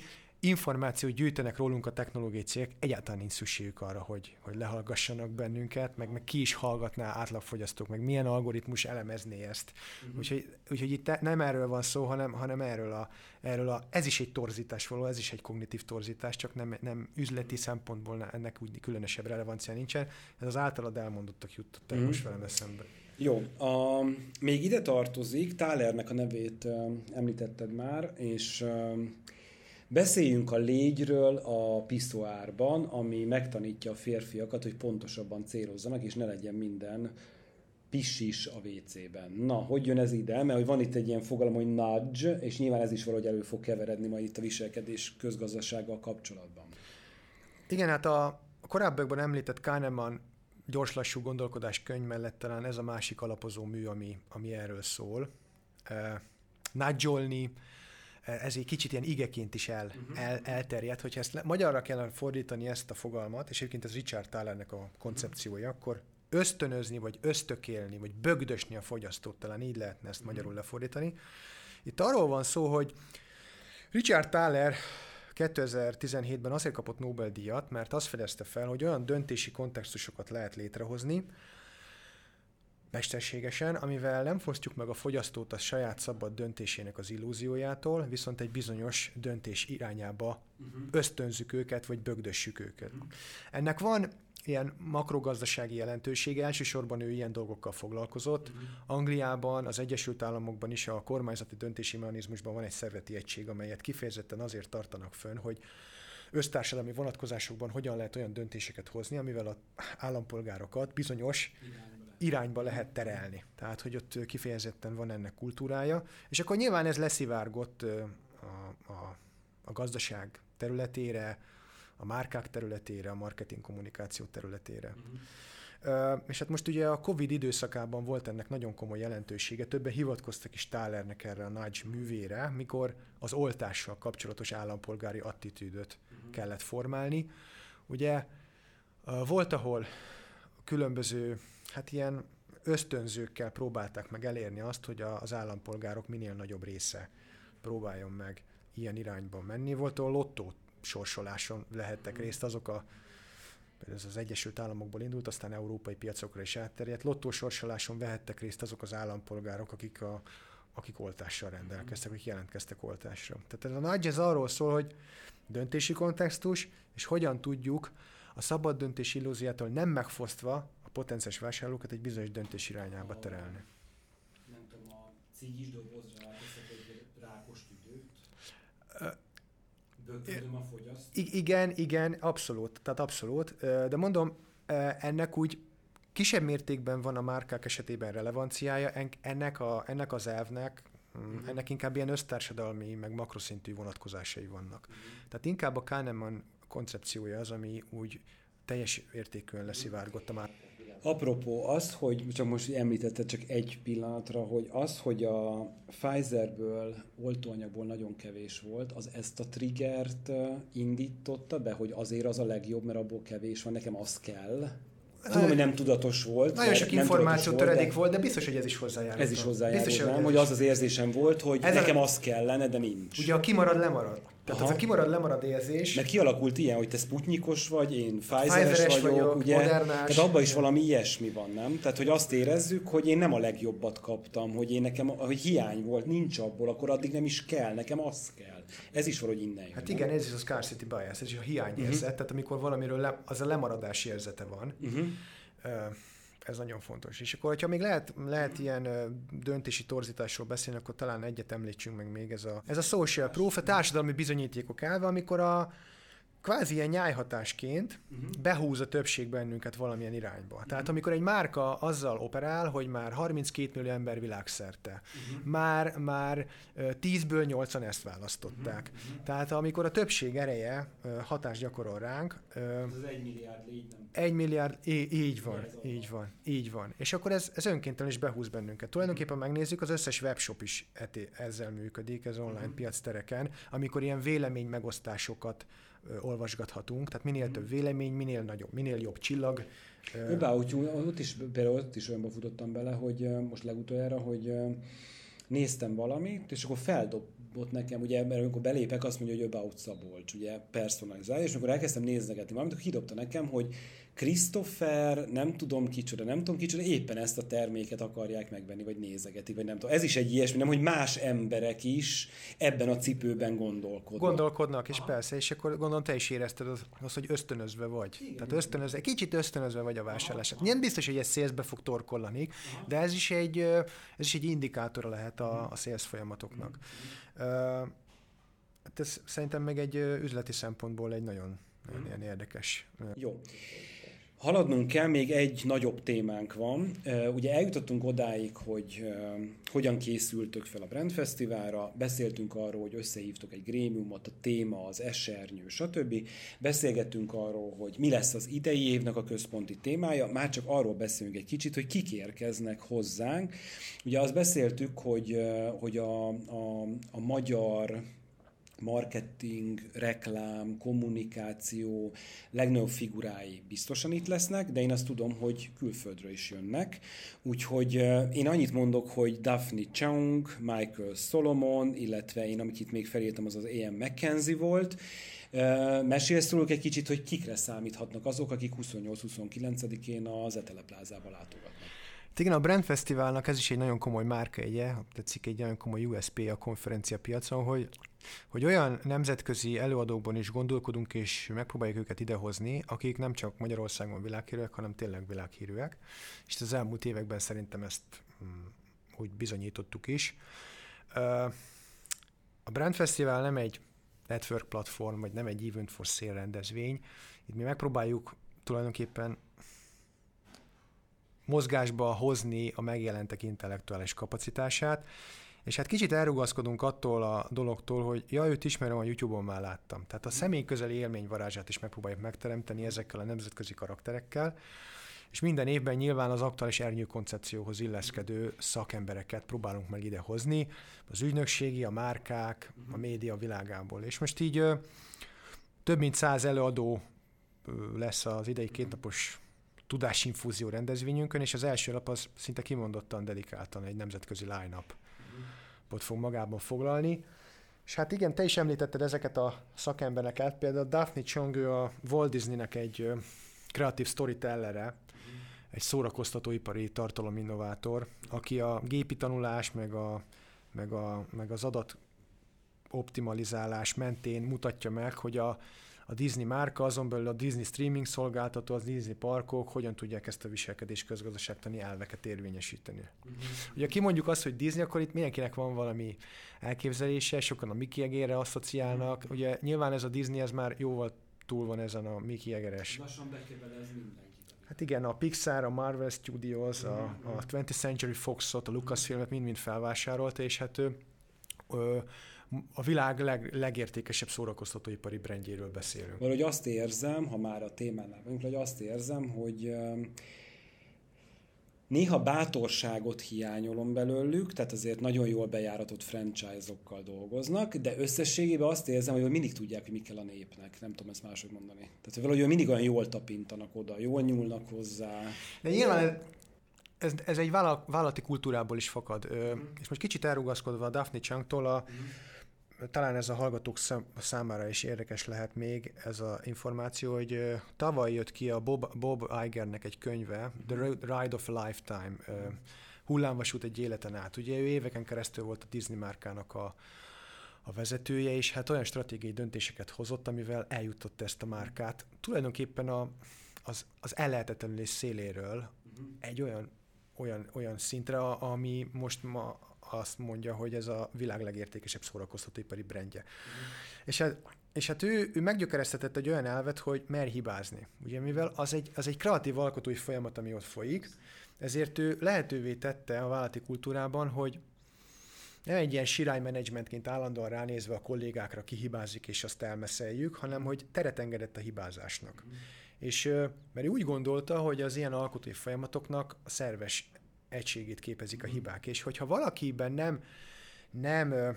információt gyűjtenek rólunk a technológiai cégek, egyáltalán nincs szükségük arra, hogy, hogy lehallgassanak bennünket, meg, meg ki is hallgatná átlagfogyasztók, meg milyen algoritmus elemezné ezt. Uh-huh. Úgyhogy, úgyhogy itt nem erről van szó, hanem, hanem erről, a, erről a, ez is egy torzítás való, ez is egy kognitív torzítás, csak nem, nem üzleti szempontból ennek úgy különösebb relevancia nincsen. Ez az általad elmondottak jutottak uh-huh. most velem eszembe. Jó, a, még ide tartozik, Tálernek a nevét uh, említetted már, és uh, Beszéljünk a légyről a piszoárban, ami megtanítja a férfiakat, hogy pontosabban célozzanak, és ne legyen minden pissis a WC-ben. Na, hogy jön ez ide? Mert hogy van itt egy ilyen fogalom, hogy nudge, és nyilván ez is valahogy elő fog keveredni majd itt a viselkedés közgazdasággal kapcsolatban. Igen, hát a korábbiakban említett Kahneman gyorslassú gondolkodás könyv mellett talán ez a másik alapozó mű, ami, ami erről szól. Uh, nudge ez egy kicsit ilyen igeként is el, uh-huh. el, elterjedt, hogyha ezt le, magyarra kellene fordítani ezt a fogalmat, és egyébként ez Richard Thalernek a koncepciója, uh-huh. akkor ösztönözni, vagy ösztökélni, vagy bögdösni a fogyasztót, talán így lehetne ezt uh-huh. magyarul lefordítani. Itt arról van szó, hogy Richard Thaler 2017-ben azért kapott Nobel-díjat, mert azt fedezte fel, hogy olyan döntési kontextusokat lehet létrehozni, mesterségesen, amivel nem fosztjuk meg a fogyasztót a saját szabad döntésének az illúziójától, viszont egy bizonyos döntés irányába uh-huh. ösztönzük őket, vagy bögdössük őket. Uh-huh. Ennek van ilyen makrogazdasági jelentősége, elsősorban ő ilyen dolgokkal foglalkozott. Uh-huh. Angliában, az Egyesült Államokban is a kormányzati döntési mechanizmusban van egy szerveti egység, amelyet kifejezetten azért tartanak fönn, hogy össztársadalmi vonatkozásokban hogyan lehet olyan döntéseket hozni, amivel az állampolgárokat bizonyos irányba lehet terelni. Tehát, hogy ott kifejezetten van ennek kultúrája. És akkor nyilván ez leszivárgott a, a, a gazdaság területére, a márkák területére, a marketing kommunikáció területére. Uh-huh. Uh, és hát most ugye a Covid időszakában volt ennek nagyon komoly jelentősége, többen hivatkoztak is Tálernek erre a nagy művére, mikor az oltással kapcsolatos állampolgári attitűdöt uh-huh. kellett formálni. Ugye uh, volt, ahol különböző hát ilyen ösztönzőkkel próbálták meg elérni azt, hogy az állampolgárok minél nagyobb része próbáljon meg ilyen irányban menni. Volt, a lottó sorsoláson lehettek részt azok a ez az Egyesült Államokból indult, aztán európai piacokra is átterjedt. Lottó sorsoláson vehettek részt azok az állampolgárok, akik, a, akik oltással rendelkeztek, akik jelentkeztek oltásra. Tehát ez a nagy ez arról szól, hogy döntési kontextus, és hogyan tudjuk a szabad döntés illúziától nem megfosztva potenciális vásárlókat egy bizonyos döntés irányába a, terelni. Nem tudom, a cigis dobozra egy rákos tüdőt? Bögdöm a fogyaszt? Igen, igen, abszolút, tehát abszolút. De mondom, ennek úgy kisebb mértékben van a márkák esetében relevanciája, ennek, a, ennek az elvnek, Uh-huh. Ennek inkább ilyen össztársadalmi, meg makroszintű vonatkozásai vannak. Uh-huh. Tehát inkább a Kahneman koncepciója az, ami úgy teljes értékűen leszivárgott a már. Apropó az, hogy csak most említetted csak egy pillanatra, hogy az, hogy a Pfizerből oltóanyagból nagyon kevés volt, az ezt a triggert indította be, hogy azért az a legjobb, mert abból kevés van, nekem az kell. Tudom, hogy nem tudatos volt. Nagyon sok információ töredék volt, de biztos, hogy ez is hozzájárult. Ez is hozzájárult, hogy, hogy az az érzésem volt, hogy ez nekem a... az kellene, de nincs. Ugye a kimarad, lemarad. Tehát Aha. az a kimarad, lemarad érzés. Mert kialakult ilyen, hogy te Sputnikos vagy, én Pfizeres vagyok, vagyok, ugye? Modernás. Tehát abban is valami ilyesmi van, nem? Tehát, hogy azt érezzük, hogy én nem a legjobbat kaptam, hogy én nekem, hogy hiány volt, nincs abból, akkor addig nem is kell, nekem az kell. Ez is valahogy innen jön. Hát igen, ez is a scarcity bias, ez is a hiányérzet, uh-huh. tehát amikor valamiről le, az a lemaradási érzete van. Uh-huh. Uh, ez nagyon fontos. És akkor, hogyha még lehet, lehet ilyen döntési torzításról beszélni, akkor talán egyet említsünk meg még, ez a, ez a social proof, a társadalmi bizonyítékok elve, amikor a, kvázi ilyen nyájhatásként uh-huh. behúz a többség bennünket valamilyen irányba. Uh-huh. Tehát amikor egy márka azzal operál, hogy már 32 millió ember világszerte, uh-huh. már, már 10-ből 8-an ezt választották. Uh-huh. Tehát amikor a többség ereje hatást gyakorol ránk... Ez az egy milliárd, így nem. Egy milliárd, így, így van, így van, így van. És akkor ez, ez önkéntelen is behúz bennünket. Tulajdonképpen megnézzük, az összes webshop is ezzel működik, ez online uh-huh. piactereken, amikor ilyen vélemény megosztásokat olvasgathatunk, tehát minél több vélemény, minél nagyobb, minél jobb csillag. About ott is, például ott is olyanba futottam bele, hogy most legutoljára, hogy néztem valamit, és akkor feldobott nekem, ugye, mert amikor belépek, azt mondja, hogy About Szabolcs, ugye personalizálja, és amikor elkezdtem néznegetni valamit, akkor kidobta nekem, hogy Christopher, nem tudom kicsoda, nem tudom kicsoda, éppen ezt a terméket akarják megvenni, vagy nézegeti, vagy nem tudom. Ez is egy ilyesmi, nem, hogy más emberek is ebben a cipőben gondolkodnak. Gondolkodnak, és Aha. persze, és akkor gondolom te is érezted az, az hogy ösztönözve vagy. Igen, Tehát ösztönözve, kicsit ösztönözve vagy a vásárlás. Nem biztos, hogy ez szélzbe fog torkollani, Aha. de ez is egy, ez is egy indikátora lehet a, a szélsz folyamatoknak. Uh, ez szerintem meg egy üzleti szempontból egy nagyon, nagyon ilyen érdekes. Jó. Haladnunk kell, még egy nagyobb témánk van. Ugye eljutottunk odáig, hogy hogyan készültök fel a Brand Fesztiválra, beszéltünk arról, hogy összehívtok egy grémiumot, a téma az esernyő, stb. Beszélgettünk arról, hogy mi lesz az idei évnek a központi témája, már csak arról beszélünk egy kicsit, hogy kik érkeznek hozzánk. Ugye azt beszéltük, hogy, hogy a, a, a magyar marketing, reklám, kommunikáció legnagyobb figurái biztosan itt lesznek, de én azt tudom, hogy külföldről is jönnek. Úgyhogy én annyit mondok, hogy Daphne Chung, Michael Solomon, illetve én, amit itt még felírtam, az az Ian McKenzie volt. Mesélsz róluk egy kicsit, hogy kikre számíthatnak azok, akik 28-29-én az Etele plázába látogatnak. Igen, a Brand Fesztiválnak ez is egy nagyon komoly márkaegye, tetszik egy nagyon komoly USP a konferencia piacon, hogy hogy olyan nemzetközi előadókban is gondolkodunk, és megpróbáljuk őket idehozni, akik nem csak Magyarországon világhírűek, hanem tényleg világhírűek. És az elmúlt években szerintem ezt mm, úgy bizonyítottuk is. A Brand Festival nem egy network platform, vagy nem egy event for sale rendezvény. Itt mi megpróbáljuk tulajdonképpen mozgásba hozni a megjelentek intellektuális kapacitását, és hát kicsit elrugaszkodunk attól a dologtól, hogy ja, őt ismerem, a YouTube-on már láttam. Tehát a személy közeli élmény varázsát is megpróbáljuk megteremteni ezekkel a nemzetközi karakterekkel, és minden évben nyilván az aktuális ernyő koncepcióhoz illeszkedő szakembereket próbálunk meg ide hozni, az ügynökségi, a márkák, a média világából. És most így több mint száz előadó lesz az idei kétnapos tudásinfúzió rendezvényünkön, és az első nap az szinte kimondottan dedikáltan egy nemzetközi line-up fog magában foglalni. És hát igen, te is említetted ezeket a szakembereket, például Daphne Chong, ő a Walt Disneynek egy kreatív storytellere, egy szórakoztatóipari tartalominnovátor, aki a gépi tanulás, meg, a, meg, a, meg az adat optimalizálás mentén mutatja meg, hogy a, a Disney márka, azon belül a Disney streaming szolgáltató, az Disney parkok hogyan tudják ezt a viselkedés közgazdaságtani elveket érvényesíteni. Uh-huh. Ugye kimondjuk azt, hogy Disney, akkor itt mindenkinek van valami elképzelése, sokan a Mickey egérre asszociálnak. Uh-huh. Ugye nyilván ez a Disney, ez már jóval túl van ezen a Mickey egeres. Lassan be kell mindenkit. Hát igen, a Pixar, a Marvel Studios, a, a 20th Century Fox-ot, a Lucasfilmet mind-mind felvásárolta, és hát ő, ő a világ leg, legértékesebb szórakoztatóipari brandjéről beszélünk. Valahogy azt érzem, ha már a témánál vagyunk, hogy azt érzem, hogy Néha bátorságot hiányolom belőlük, tehát azért nagyon jól bejáratott franchise-okkal dolgoznak, de összességében azt érzem, hogy mindig tudják, hogy mi kell a népnek. Nem tudom ezt máshogy mondani. Tehát hogy valahogy mindig olyan jól tapintanak oda, jól nyúlnak hozzá. De nyilván ez, ez egy vállalati kultúrából is fakad. Mm. És most kicsit elrugaszkodva a Daphne Changtól, a, mm talán ez a hallgatók számára is érdekes lehet még ez az információ, hogy tavaly jött ki a Bob, Bob Igernek egy könyve, The Ride of a Lifetime, hullámvasút egy életen át. Ugye ő éveken keresztül volt a Disney márkának a, a vezetője, és hát olyan stratégiai döntéseket hozott, amivel eljutott ezt a márkát. Tulajdonképpen a, az, az ellehetetlenülés széléről uh-huh. egy olyan, olyan, olyan szintre, ami most ma azt mondja, hogy ez a világ legértékesebb szórakoztatóipari brendje. Mm. És hát, és hát ő, ő meggyökeresztetett egy olyan elvet, hogy mer hibázni. Ugye mivel az egy, az egy kreatív alkotói folyamat, ami ott folyik, ezért ő lehetővé tette a vállalati kultúrában, hogy nem egy ilyen sirálymenedzsmentként állandóan ránézve a kollégákra kihibázik és azt elmeszeljük, hanem hogy teret engedett a hibázásnak. Mm. És mert ő úgy gondolta, hogy az ilyen alkotói folyamatoknak a szerves egységét képezik a hibák. És hogyha valakiben nem, nem,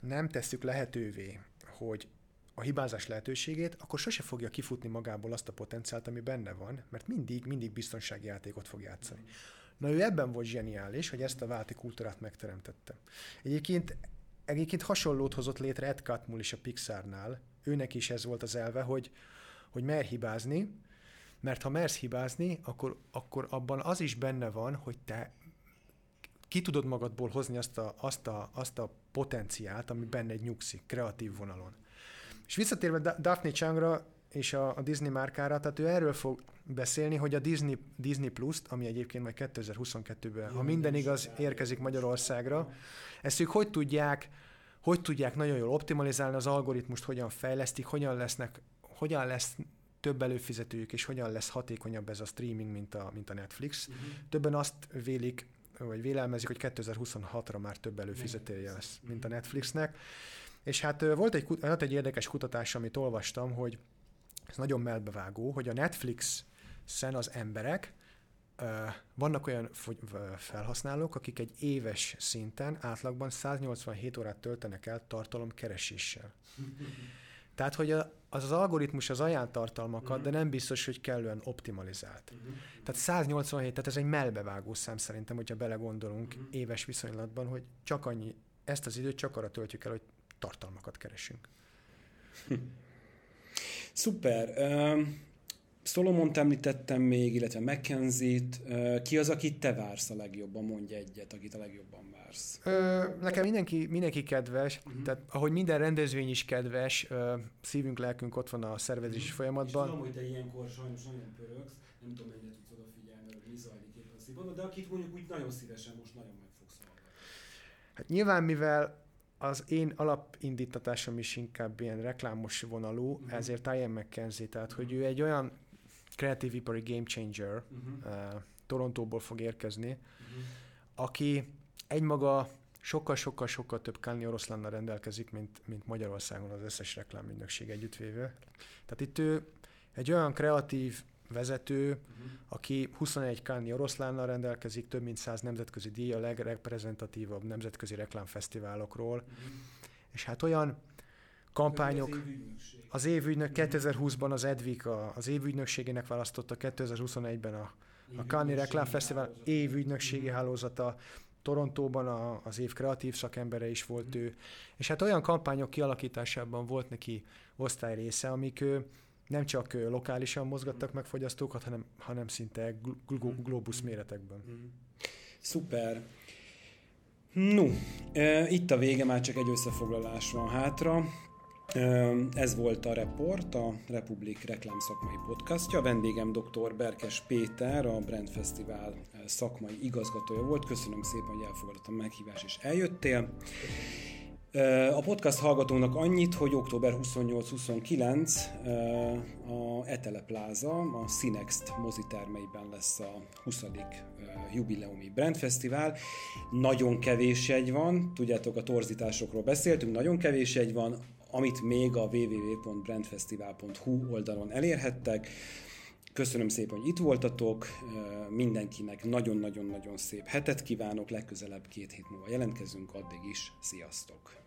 nem tesszük lehetővé, hogy a hibázás lehetőségét, akkor sose fogja kifutni magából azt a potenciált, ami benne van, mert mindig, mindig biztonsági játékot fog játszani. Na ő ebben volt zseniális, hogy ezt a válti kultúrát megteremtette. Egyébként, egyébként hasonlót hozott létre Ed Catmull is a Pixarnál. Őnek is ez volt az elve, hogy, hogy mer hibázni, mert ha mersz hibázni, akkor, akkor abban az is benne van, hogy te ki tudod magadból hozni azt a, azt a, azt a potenciált, ami benne egy nyugszik, kreatív vonalon. És visszatérve Daphne Changra és a, a Disney márkára, tehát ő erről fog beszélni, hogy a Disney, Disney Plus-t, ami egyébként majd 2022-ben, ha minden igaz, érkezik Magyarországra, ezt ők hogy tudják, hogy tudják nagyon jól optimalizálni az algoritmust, hogyan fejlesztik, hogyan lesznek, hogyan lesz több előfizetőjük, és hogyan lesz hatékonyabb ez a streaming, mint a, mint a Netflix. Uh-huh. Többen azt vélik, vagy vélelmezik, hogy 2026-ra már több előfizetője lesz, mint a Netflixnek. És hát volt egy, volt egy érdekes kutatás, amit olvastam, hogy ez nagyon melbevágó, hogy a Netflix-en az emberek, vannak olyan felhasználók, akik egy éves szinten átlagban 187 órát töltenek el tartalom kereséssel. *laughs* Tehát, hogy a, az az algoritmus az ajánl tartalmakat, uh-huh. de nem biztos, hogy kellően optimalizált. Uh-huh. Tehát 187, tehát ez egy melbevágó szám szerintem, hogyha belegondolunk uh-huh. éves viszonylatban, hogy csak annyi, ezt az időt csak arra töltjük el, hogy tartalmakat keresünk. Szuper. Solomont említettem még, illetve McKenzie-t. Ki az, akit te vársz a legjobban? Mondj egyet, akit a legjobban vársz. Ö, nekem mindenki, mindenki kedves, uh-huh. tehát ahogy minden rendezvény is kedves, ö, szívünk, lelkünk ott van a szervezési uh-huh. folyamatban. És tudom, hogy te ilyenkor sajnos nagyon pörögsz, nem tudom, mennyire tudsz odafigyelni, hogy mi zajlik éppen a szívban, de akit mondjuk úgy nagyon szívesen most nagyon meg fogsz hallgatni. Hát nyilván, mivel az én alapindítatásom is inkább ilyen reklámos vonalú, uh-huh. ezért Ian McKenzie, tehát hogy ő egy olyan kreatív ipari game changer, uh-huh. uh, Torontóból fog érkezni, uh-huh. aki egymaga sokkal-sokkal-sokkal több Kálni oroszlánnal rendelkezik, mint, mint Magyarországon az összes reklámügynökség együttvéve. Tehát itt ő egy olyan kreatív vezető, uh-huh. aki 21 Kálni oroszlánnal rendelkezik, több mint 100 nemzetközi díj, a legreprezentatívabb nemzetközi reklámfesztiválokról, uh-huh. és hát olyan kampányok. Az évügynök 2020-ban az Edvik az évügynökségének választotta, 2021-ben a, a Cannes Reklámfesztivál évügynökségi hálózata, Torontóban a, az év kreatív szakembere is volt ő, és hát olyan kampányok kialakításában volt neki osztály része, amik ő, nem csak lokálisan mozgattak meg fogyasztókat, hanem, hanem szinte gl- globus méretekben. Szuper. No, itt a vége, már csak egy összefoglalás van hátra. Ez volt a Report, a Republik reklámszakmai podcastja. Vendégem dr. Berkes Péter, a Brand Festival szakmai igazgatója volt. Köszönöm szépen, hogy elfogadott a meghívás és eljöttél. A podcast hallgatónak annyit, hogy október 28-29 a Etele Plaza, a Cinext mozitermeiben lesz a 20. jubileumi Brandfesztivál. Nagyon kevés jegy van, tudjátok, a torzításokról beszéltünk, nagyon kevés jegy van, amit még a www.brandfestival.hu oldalon elérhettek. Köszönöm szépen, hogy itt voltatok, mindenkinek nagyon-nagyon-nagyon szép hetet kívánok, legközelebb két hét múlva jelentkezünk, addig is, sziasztok!